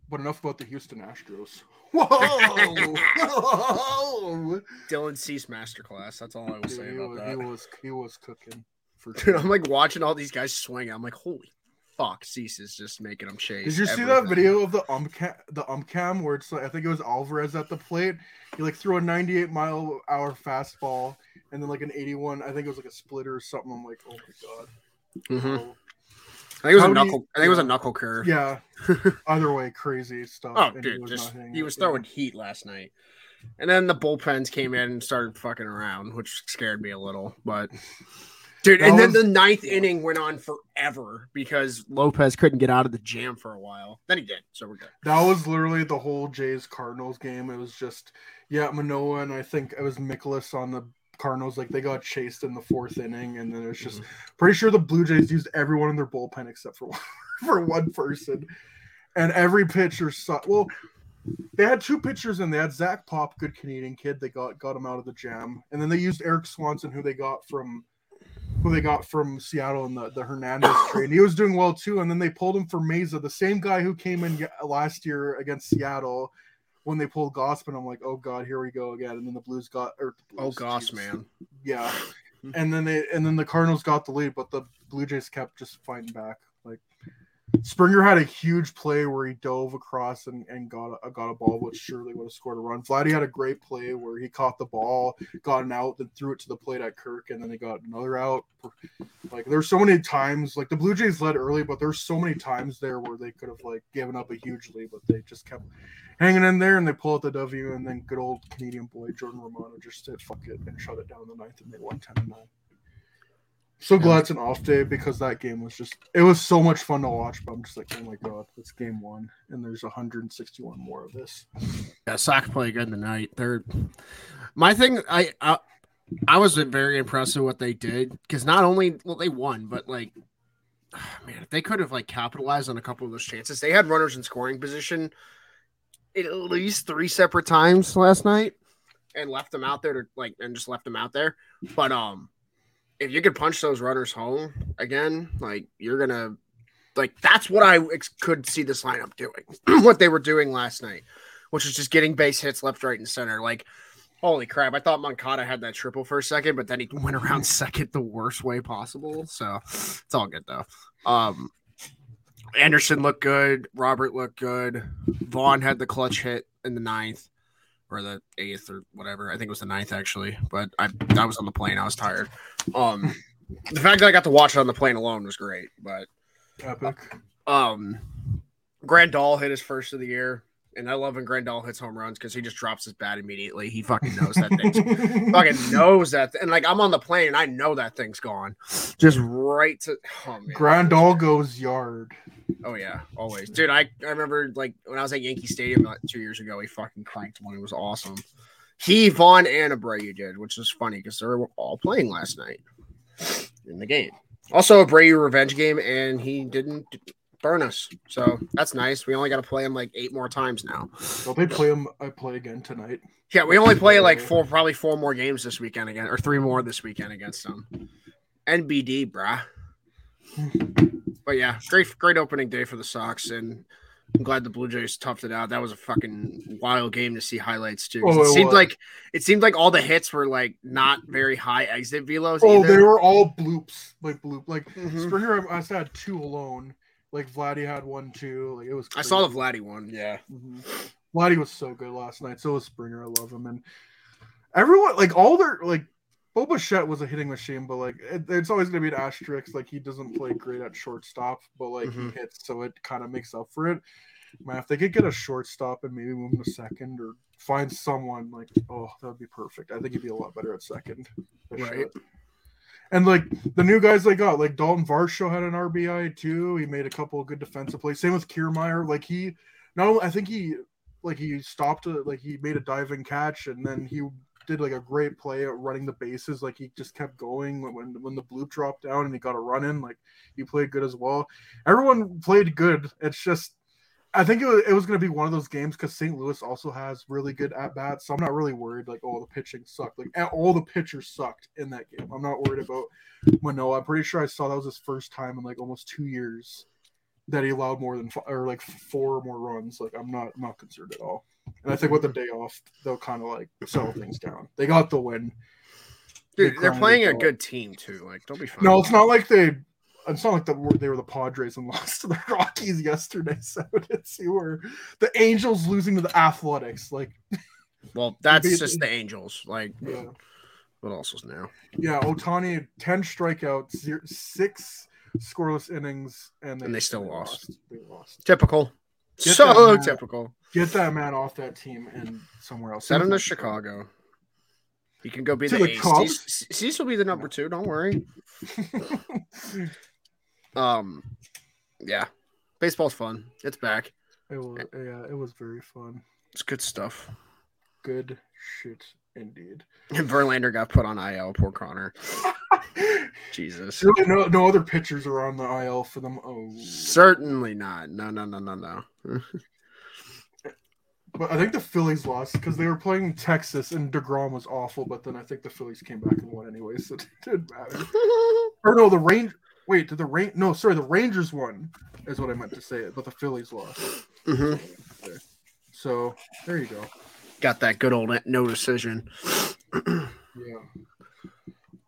A: But enough about the Houston Astros. Whoa! Whoa! *laughs*
C: Dylan Cease masterclass. That's all I will say about
A: was,
C: that.
A: he was he was cooking for
C: Dude. I'm like watching all these guys swing. I'm like, holy fuck, Cease is just making them chase.
A: Did you see that video of the umcam the umcam where it's like I think it was Alvarez at the plate? He like threw a 98 mile hour fastball and then like an 81. I think it was like a splitter or something. I'm like, oh my god.
C: Mhm.
A: Oh,
C: I think it was
A: How
C: a
A: you-
C: knuckle. I think it was a knuckle curve.
A: yeah. *laughs* Either way, crazy stuff.
C: Oh,
A: and
C: dude,
A: was
C: just he was
A: yeah.
C: throwing heat last night, and then the bullpens came in and started fucking around, which scared me a little. But *laughs* dude,
A: That
C: and then the ninth inning went on forever because Lopez couldn't get out of the jam for a while. Then he did, so we're good.
A: That was literally the whole Jays Cardinals game. It was just yeah, Manoah and I think it was Mikolas on the Cardinals. Like they got chased in the fourth inning, and then it was just mm-hmm. pretty sure the Blue Jays used everyone in their bullpen except for *laughs* one, for one person, and every pitcher saw well. They had two pitchers and they had Zach Pop, good Canadian kid. They got got him out of the jam, and then they used Erik Swanson, who they got from who they got from Seattle in the, the Hernandez *coughs* trade. He was doing well too, and then they pulled him for Mayza, the same guy who came in last year against Seattle when they pulled Gausman. I'm like, oh god, here we go again. And then the Blues got or
C: Oh
A: Blues,
C: gosh,
A: Jesus.
C: man.
A: yeah. *laughs* And then they and then the Cardinals got the lead, but the Blue Jays kept just fighting back. Springer had a huge play where he dove across and, and got a got a ball, which surely would have scored a run. Vladdy had a great play where he caught the ball, got an out, then threw it to the plate at Kirk, and then they got another out. Like there's so many times, like the Blue Jays led early, but there's so many times there where they could have like given up a huge lead, but they just kept hanging in there and they pull out the W, and then good old Canadian boy Jordan Romano just said fuck it and shut it down the ninth, and they won ten nine. So glad it's an off day because that game was just it was so much fun to watch. But I'm just like, oh my god, it's game one, and there's 161 more of this.
C: Yeah, Sox play good tonight. They're my thing. I I, I was very impressed with what they did because not only well they won, but like *sighs* man, if they could have like capitalized on a couple of those chances. They had runners in scoring position at least three separate times last night, and left them out there to like and just left them out there. But um, if you could punch those runners home again, like you're gonna like that's what I ex- could see this lineup doing. *clears throat* what they were doing last night which was just getting base hits left, right, and center. Like, holy crap! I thought Moncada had that triple for a second, but then he *laughs* went around second the worst way possible. So it's all good though. Um, Anderson looked good. Robert looked good. Vaughn had the clutch hit in the ninth or the eighth or whatever. I think it was the ninth actually, but I I was on the plane. I was tired. Um, the fact that I got to watch it on the plane alone was great, but
A: Epic.
C: um, Grandal hit his first of the year, and I love when Grandal hits home runs because he just drops his bat immediately. He fucking knows that thing. *laughs* fucking knows that, and like I'm on the plane and I know that thing's gone, just right to. Oh man.
A: Grandal goes yard.
C: Oh yeah, always, dude. I I remember like when I was at Yankee Stadium like two years ago, he fucking cranked one. It was awesome. He, Vaughn, and Abreu did, which was funny because they were all playing last night in the game. Also, a Abreu revenge game, and he didn't burn us, so that's nice. We only got to play him like eight more times now.
A: Don't they play him? I play again tonight.
C: Yeah, we only play like four, probably four more games this weekend again, or three more this weekend against them. NBD, brah. *laughs* But yeah, great, great opening day for the Sox, and I'm glad the Blue Jays toughed it out. That was a fucking wild game to see highlights too.
A: Oh,
C: it
A: it
C: seemed
A: was.
C: like it seemed like all the hits were like not very high exit velos.
A: Oh,
C: either.
A: they were all bloops, like bloop. Like
C: Mhm.
A: Springer, I I had two alone. Like Vladdy had one too. Like it was.
C: I saw the
A: crazy.
C: Vladdy one. Yeah,
A: Mhm. Vladdy was so good last night. So was Springer. I love him. And everyone, like all their like, Bo Bichette was a hitting machine, but like it, it's always gonna be an asterisk. Like he doesn't play great at shortstop, but like
C: Mhm.
A: he hits, so it kind of makes up for it. Man, if they could get a shortstop and maybe move him to second or find someone like, oh, that would be perfect. I think he'd be a lot better at second.
C: Right.
A: sure. And like the new guys they got, like Dalton Varsho had an RBI too. He made a couple of good defensive plays. Same with Kiermaier. Like he, not only I think he like he stopped it, like he made a diving catch, and then he did like a great play at running the bases. Like he just kept going when, when the bloop dropped down and he got a run in. Like he played good as well. Everyone played good. It's just I think it was, it was going to be one of those games because St. Louis also has really good at bats, so I'm not really worried. Like, oh, the pitching sucked. Like, all the pitchers sucked in that game. I'm not worried about Manoah. I'm pretty sure I saw that was his first time in like almost two years that he allowed more than or like four more runs. Like, I'm not I'm not concerned at all. And I think with the day off, they'll kind of like settle things down. They got the win.
C: Dude, they are playing a good team too. Like, don't be. Fine.
A: No, it's not like they it's not like the, they were the Padres and *laughs* lost to the Rockies yesterday. So it's you were the Angels losing to the Athletics. Like, *laughs*
C: well, that's just the Angels. Like, yeah. what else was now?
A: Yeah, Ohtani ten strikeouts, zero, six scoreless innings, and
C: they, and they still they lost. lost. They lost. Typical. Get so man, typical.
A: Get that man off that team and somewhere else.
C: Send him to Chicago. He can go be to the, the ace. Cease will be the number two. Don't worry. *laughs* Um, yeah, baseball's fun. It's back.
A: It was, yeah, it was very fun.
C: It's good stuff.
A: Good shit indeed.
C: And *laughs* Verlander got put on IL. Poor Connor. *laughs* Jesus.
A: No, no other pitchers are on the IL for them. Oh,
C: certainly not. No, no, no, no, no. *laughs*
A: but I think the Phillies lost because they were playing Texas and deGrom was awful. But then I think the Phillies came back and won anyway, so it didn't matter. or no, the range. Wait, did the rain? No, sorry, the Rangers won. Is what I meant to say. But the Phillies lost.
C: Mm-hmm.
A: So there you go.
C: Got that good old no decision.
A: yeah.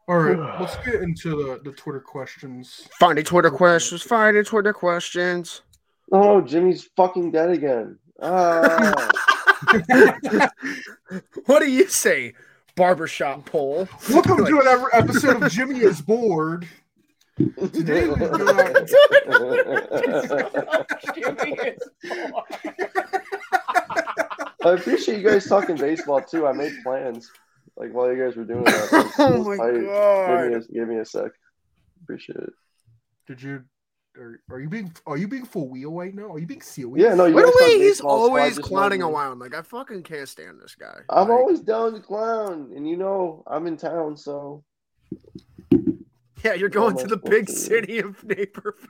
A: All right, *sighs* let's get into the, the Twitter questions.
C: Finding Twitter questions. Finding Twitter questions.
B: Oh, Jimmy's fucking dead again. Ah. *laughs*
C: what do you say, barbershop poll?
A: Welcome to *laughs* another episode of Jimmy is bored. Today *laughs* we
B: I appreciate you guys talking baseball too. I made plans like while you guys were doing that. *laughs*
C: Oh my I, god!
B: Give me, a, give me a sec. Appreciate it.
A: Did you? Are, are you being are you being for wheel right now? Are you being serious?
B: Yeah, no. You
C: By the way, he's always clowning around. Like I fucking can't stand this guy.
B: I'm
C: like,
B: always down to clown, and you know I'm in town, so
C: yeah, you're going to the big city of Naperville.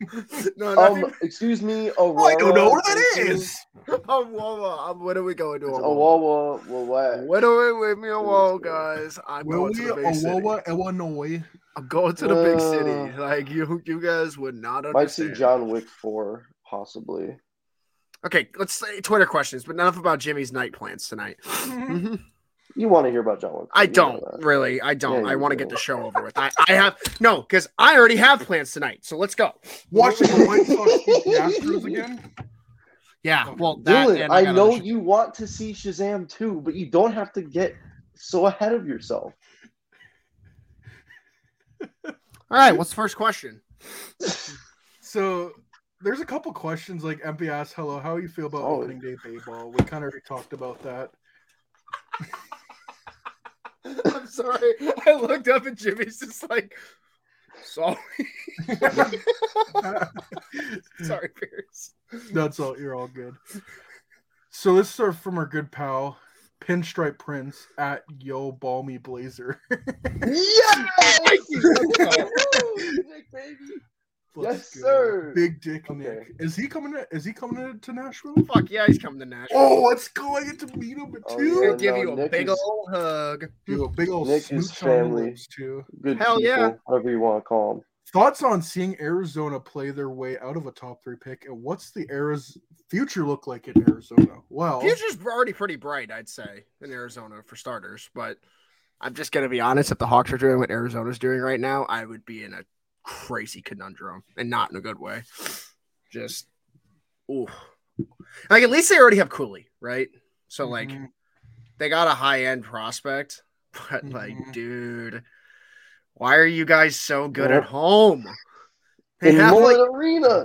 C: *laughs*
B: no, um, excuse me, Aurora. Oh,
A: I don't know where that is. *laughs*
C: Aurora. Um, when are we going to Aurora?
B: Aurora. Well, what?
C: When are we with me, Aurora, guys? I'm
A: Will
C: going to the big
A: Aurora, city. Illinois.
C: I'm going to the uh, big city. Like you, you guys would not understand.
B: Might see John Wick four, possibly.
C: Okay, let's say Twitter questions, but enough about Jimmy's night plans tonight. *laughs*
B: You want to hear about John Wick?
C: I don't really. I don't. Yeah, I want to get the show over with. I, I have no because I already have plans tonight. So let's go.
A: Watching the White *laughs* Sox Astros again.
C: Yeah, well,
B: that, Dylan, I, I know you want to see Shazam too, but you don't have to get so ahead of yourself.
C: All right, what's the first question? *laughs*
A: So there's a couple questions like MP asks, "Hello, how you feel about oh. opening day baseball?" We kind of already talked about that. *laughs* *laughs*
C: I'm sorry. I looked up and Jimmy's just like, sorry. *laughs* sorry, Pierce.
A: That's all. You're all good. So this is from our good pal, Pinstripe Prince at Yo Balmy Blazer. *laughs*
B: yeah! Baby yes, go. sir.
A: Big Dick okay. Nick. Is he coming? To, is he coming to Nashville?
C: Fuck yeah, he's coming to Nashville.
A: Oh, let's go! I get to meet him
C: oh, too. Yeah, give no, you a Nick big is, old hug.
A: You a big old
B: Nick is family
A: too.
B: Good Hell people, yeah. Whatever you want to call them.
A: Thoughts on seeing Arizona play their way out of a top three pick, and what's the era's future look like in Arizona? Well,
C: future's already pretty bright, I'd say, in Arizona for starters. But I'm just gonna be honest. If the Hawks are doing what Arizona's doing right now, I would be in a crazy conundrum and not in a good way. Just, ooh. Like, at least they already have Cooley, right? So, mm-hmm. like, they got a high end prospect, *laughs* but, mm-hmm. like, dude, why are you guys so good at home?
B: They In have, like, arena.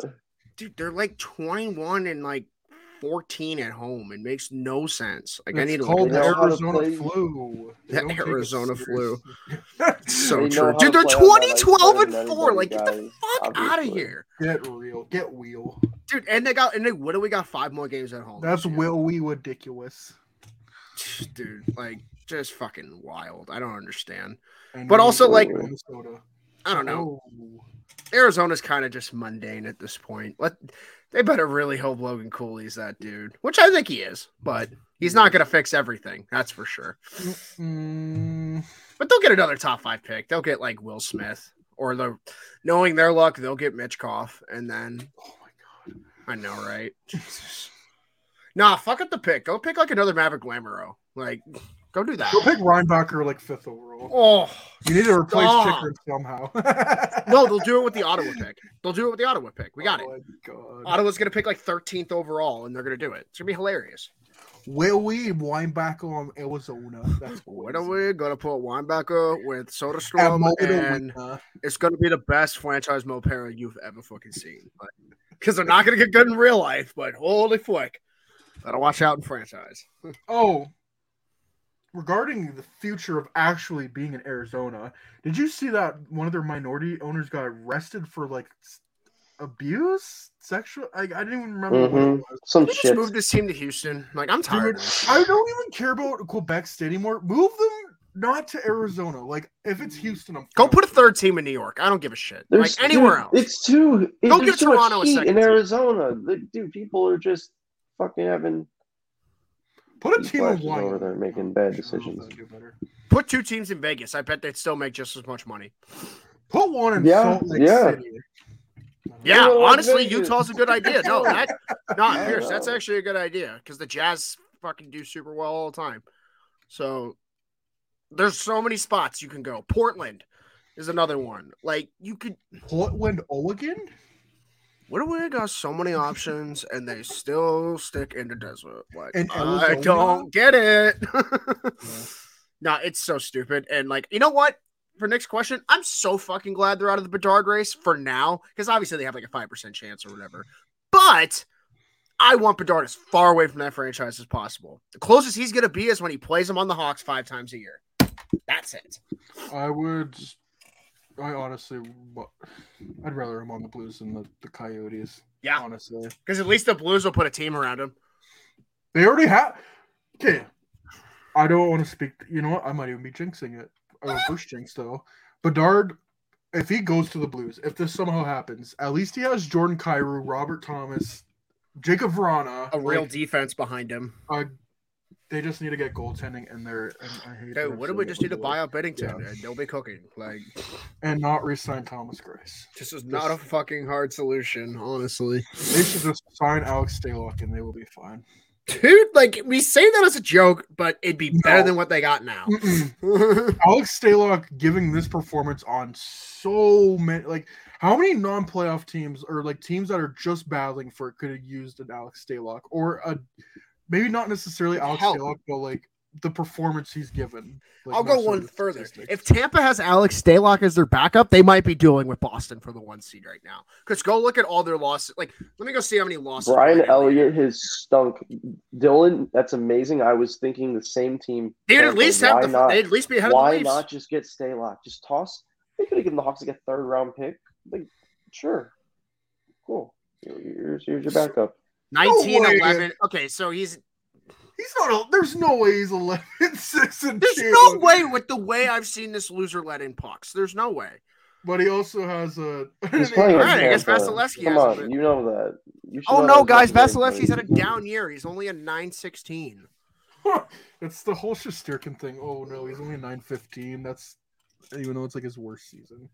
C: Dude, they're like 21 and like 14 at home. It makes no sense. Like I need to
A: called the
C: at
B: know how to
A: Arizona flu. They
C: The
A: don't take it
C: Arizona flu. *laughs* so true. Dude, they're
B: play on that ice
C: 2012 and 4. Like,
B: anybody,
C: get the
B: guys,
C: fuck out of here.
A: Get real. Get wheel.
C: Dude, and they got and they what do we got? Five more games at home.
A: That's
C: this
A: will we ridiculous. *sighs*
C: dude, like just fucking wild. I don't understand.
A: And
C: But also, like-
A: Minnesota.
C: I don't know.
A: Oh.
C: Arizona's kind of just mundane at this point. Let they better really hope Logan Cooley's that dude, which I think he is, but he's not gonna fix everything. That's for sure.
A: Mm,
C: But they'll get another top five pick. They'll get like Will Smith, or the knowing their luck, they'll get Michkov, and then
A: oh my god.
C: I know, right? Jesus. Nah, fuck up the pick. Go pick like another Maverick Lamoureux. Like, go do that.
A: Go pick Reinbacher like fifth overall.
C: Oh
A: You need to replace
C: Stop.
A: Somehow. *laughs*
C: no, they'll do it with the Ottawa pick. They'll do it with the Ottawa pick. We got
A: oh
C: it.
A: My god.
C: Ottawa's gonna pick like 13th overall, and they're gonna do it. It's gonna be hilarious.
A: Will we Weinbacher on Arizona? That's *laughs*
C: What are we gonna put Weinbacher with Soderstrom,
A: and
C: it's gonna be the best franchise mo pairing you've ever fucking seen. Because they're not gonna get good in real life, but holy fuck, gotta watch out in franchise. *laughs*
A: Oh, regarding the future of actually being in Arizona, did you see that one of their minority owners got arrested for like abuse, sexual? I, I didn't even remember what
B: Mhm.
A: it was.
B: Some
C: They just
B: shit.
C: moved this team to Houston. Like I'm tired.
A: Dude. I don't even care about Quebec State anymore. Move them not to Arizona. Like if it's Houston, I'm
C: Go
A: fine.
C: put a third team in New York. I don't give a shit.
B: There's-
C: like anywhere
B: dude,
C: else.
B: It's too. It,
C: Go give Toronto a second
B: in
C: team.
B: Arizona. The, dude, people are just fucking having
A: put a team of one
B: over there making bad decisions.
C: Put two teams in Vegas. I bet they'd still make just as much money.
A: Put one in
B: Yeah,
A: Salt Lake
B: yeah.
A: City.
C: Yeah,
B: Yeah, like
C: honestly,
B: Vegas.
C: Utah's a good idea. No, *laughs* that not
B: I
C: Pierce. That's actually a good idea because the Jazz fucking do super well all the time. So there's so many spots you can go. Portland is another one. Like you could.
A: Portland, Oregon.
C: What do we got? So many options, and they still stick in the desert. Like
A: In
C: I don't get it. *laughs* no, it's so stupid. And like, you know what? For next question, I'm so fucking glad they're out of the Bedard race for now because obviously they have like a five percent chance or whatever. But I want Bedard as far away from that franchise as possible. The closest he's gonna be is when he plays them on the Hawks five times a year. That's it.
A: I would. I honestly, I'd rather him on the Blues than the, the Coyotes.
C: Yeah,
A: honestly,
C: because at least the Blues will put a team around him.
A: they already have. Okay, I don't want to speak. You know what? I might even be jinxing it. I reverse jinx though. Bedard, if he goes to the Blues, if this somehow happens, at least he has Jordan Kyrou, Robert Thomas, Jakub Vrana.
C: A real
A: like,
C: defense behind him.
A: uh, they just need to get goaltending in there. And I hate.
C: Dude, what do we just need to buy out Binnington
A: Yeah.
C: and they'll be cooking? Like
A: and not re-sign Thomas Greiss.
C: this is not a fucking hard solution, honestly.
A: They should just sign Alex Stalock and they will be fine.
C: Dude, like we say that as a joke, but it'd be better
A: No.
C: than what they got now. *laughs*
A: Alex Stalock giving this performance on so many like how many non-playoff teams or like teams that are just battling for it could have used an Alex Stalock or a maybe not necessarily Alex
C: Help.
A: Stalock, but like the performance he's given. Like,
C: I'll go one further. If Tampa has Alex Stalock as their backup, they might be dueling with Boston for the one seed right now. Because go look at all their losses. Like, let me go see how many losses.
B: Brian
C: Brandon Lee-
B: Elliott has stunk. Dylan, that's amazing. I was thinking the same team.
C: They'd at least
B: Why
C: have the.
B: not?
C: They'd at least be ahead of the
B: Why not just get Stalock? Just toss. They could have given the Hawks like a third round pick. Like, sure, cool. Here's, here's your backup.
C: 19,
A: No
C: 11. Okay, so he's.
A: he's not a, there's no way he's 11 *laughs* 6 and
C: There's
A: two.
C: no way with the way I've seen this loser let in pucks. There's no way.
A: But he also has a *laughs*
B: He's playing.
C: Alright,
B: in
C: I guess Vasilevskiy
B: Come
C: has
B: on, you know that. You
C: Oh no, guys!
B: Vasilevskiy's
C: Vasilevskiy's had a down year. He's only a 916.
A: it's *laughs* the whole Shesterkin thing. Oh no, he's only a 915. That's even though it's like his worst season.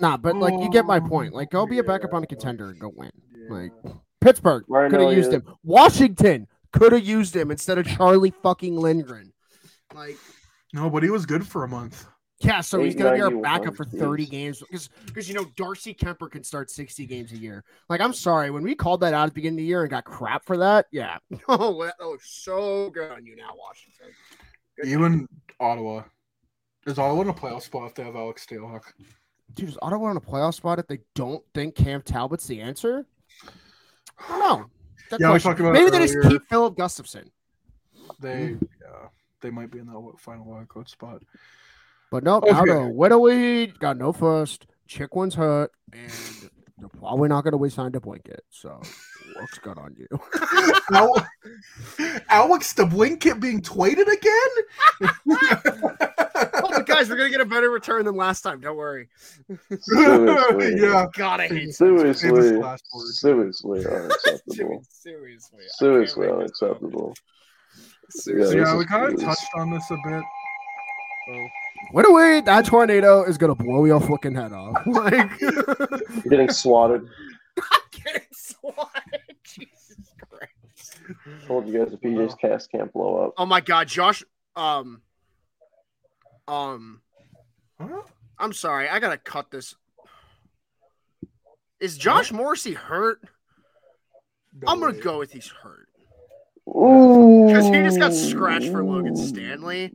D: Nah, but like you get my
A: Oh,
D: point. Like go be a backup on a contender and go win.
A: Yeah.
D: Like Pittsburgh could have used him. Washington could have used him instead of Charlie fucking Lindgren.
C: Like,
A: no, but he was good for a month.
D: Yeah, so he's gonna be our backup for 30 games because because you know Darcy Kuemper can start 60 games a year. Like I'm sorry, when we called that out at the beginning of the year and got crap for that, yeah. *laughs*
C: oh, that looks so good on you now, Washington. Good
A: Even Ottawa. Is Ottawa in a playoff spot if they have Alex Stalock?
D: Dude, is Ottawa on a playoff spot if they don't think Cam Talbot's the answer? I don't know. Good
A: Yeah, we talked about
D: Maybe they just keep Filip Gustavsson.
A: They mm-hmm. yeah, they might be in that final wild card spot.
D: But no,
A: Okay.
D: now the Witowy got no first. Chychrun's hurt, and they're probably not going to resign DeBrincat. So looks good on you. *laughs*
A: Al- Alex DeBrincat being tweeted again? *laughs*
C: Oh, but guys, we're gonna get a better return than last time. Don't worry.
B: Seriously. *laughs*
A: yeah.
C: God, I hate
B: Seriously,
A: Famous last
B: seriously unacceptable. *laughs*
C: Seriously,
B: Seriously
C: can't make this up.
B: unacceptable.
C: Seriously.
B: Yeah,
A: yeah, we kind of touched on this a bit. So,
D: Witowy, that tornado is going to blow your fucking head off. *laughs* Like,
B: You're getting swatted.
C: Getting swatted. Jesus Christ.
B: Told you guys the PJ's cast can't blow up.
C: Oh my God, Josh. Um. Um.
A: huh?
C: I'm sorry. I gotta cut this. Is Josh Morrissey hurt?
A: No
C: I'm gonna
A: way.
C: go with he's hurt
B: Ooh.
C: because he just got scratched for Logan Stanley,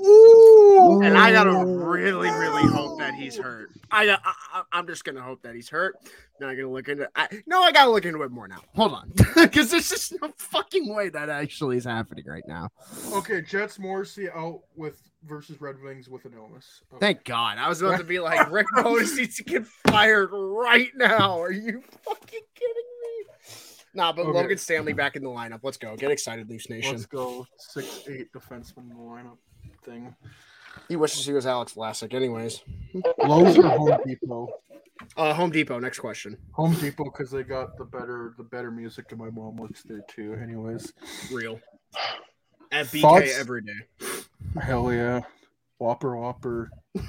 A: Ooh.
C: and I gotta really, really hope that he's hurt. I, I I- I'm just gonna hope that he's hurt. Now I'm gonna look into. I, no, I gotta look into it more now. Hold on, *laughs* because there's just no fucking way that
D: actually is happening right now.
A: Okay, Jets Morrissey out with versus Red Wings with an illness. Okay.
C: Thank God. I was about to be *laughs* like, Rick Bowness needs to get fired right now. Are you fucking kidding me? Nah, but
A: Okay.
C: Logan Stanley back in the lineup. Let's go. Get excited, Leafs Nation.
A: Let's go six eight defenseman in the lineup thing.
C: He wishes he was Alex Vlasic. Anyways,
A: Lowe's or Home Depot?
C: uh, Home Depot. Next question.
A: Home Depot because they got the better the better music, and my mom works there too. Anyways,
C: Real. At BK
A: Thoughts?
C: every day.
A: hell yeah, Whopper Whopper. *laughs*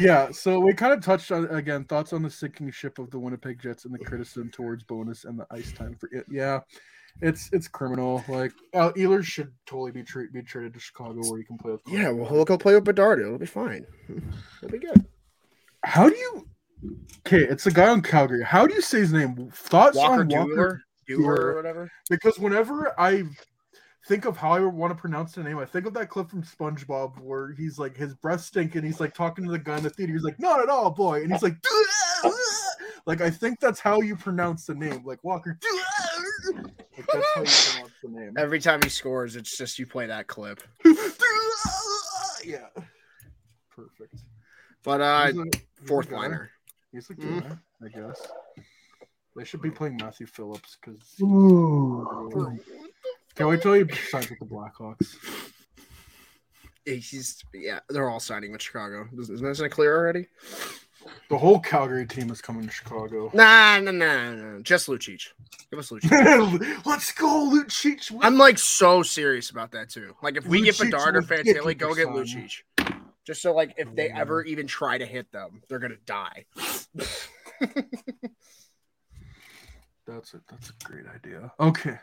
A: yeah, so we kind of touched on again thoughts on the sinking ship of the Winnipeg Jets and the criticism towards Bowness and the ice time for it. Yeah, it's it's criminal. Like uh, Ehlers should totally be treat, be traded to Chicago where he can play with.
C: Yeah, well, he'll go play with Bedard. It'll be fine. *laughs* It'll be good.
A: How do you? Okay, it's a guy on Calgary. How do you say his name? Thoughts
C: Walker
A: on Walker?
C: Dueler, Dueler
A: Dueler.
C: or whatever.
A: Because whenever I think of how I want to pronounce the name, I think of that clip from SpongeBob where he's like his breath stinking. He's like talking to the guy in the theater. He's like, "Not at all, boy," and he's like, like I think that's how you pronounce the name, like Walker. Like that's how you the name.
C: Every time he scores, it's just you play that clip. *laughs*
A: yeah, perfect.
C: But uh,
A: He's a- he's a
C: fourth
A: guy.
C: liner.
A: He's a guy,
C: Mm.
A: I guess. They should be playing Matthew Phillips because. Can we tell you signs with the Blackhawks?
C: He's yeah, they're all signing with Chicago. Isn't isn't that clear already?
A: The whole Calgary team is coming to Chicago.
C: Nah, nah, nah, nah. Just Lucic. Give us Lucic. *laughs*
A: Let's go, Lucic.
C: I'm like so serious about that too. Like if we get Bedard or Fantilli, go get. Lucic. Just so like if they
A: oh,
C: ever even try to hit them, they're gonna die. *laughs*
A: That's it. that's a great idea. Okay.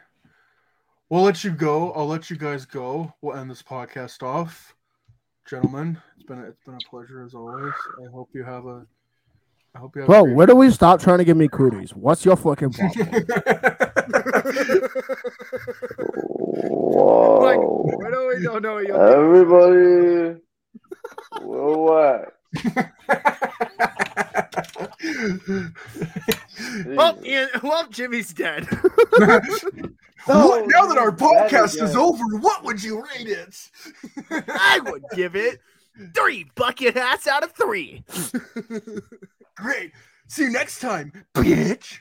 A: We'll let you go. I'll let you guys go. We'll end this podcast off. Gentlemen, it's been a, it's been a pleasure as always. I hope you have a I hope you have
D: Bro,
A: a great-
D: where do we stop trying to give me cooties? What's your fucking problem? *laughs*
C: Like,
B: Whoa.
C: I don't, I don't know. You'll
B: Everybody, whoa, what?
C: well, Ian, well, Jimmy's dead. *laughs* *laughs*
A: What- oh, now that our podcast is over, what would you rate it?
C: I would give it three bucket hats out of three. *laughs*
A: Great. See you next time, bitch.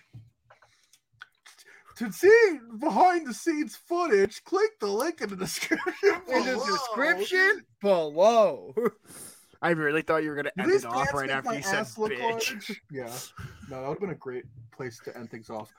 A: To see behind the scenes footage, click the link in the description.
C: In the
A: below.
C: description below. I really thought you were gonna end it off right after you said bitch.
A: large? *laughs* Yeah. No, that would have been a great place to end things off.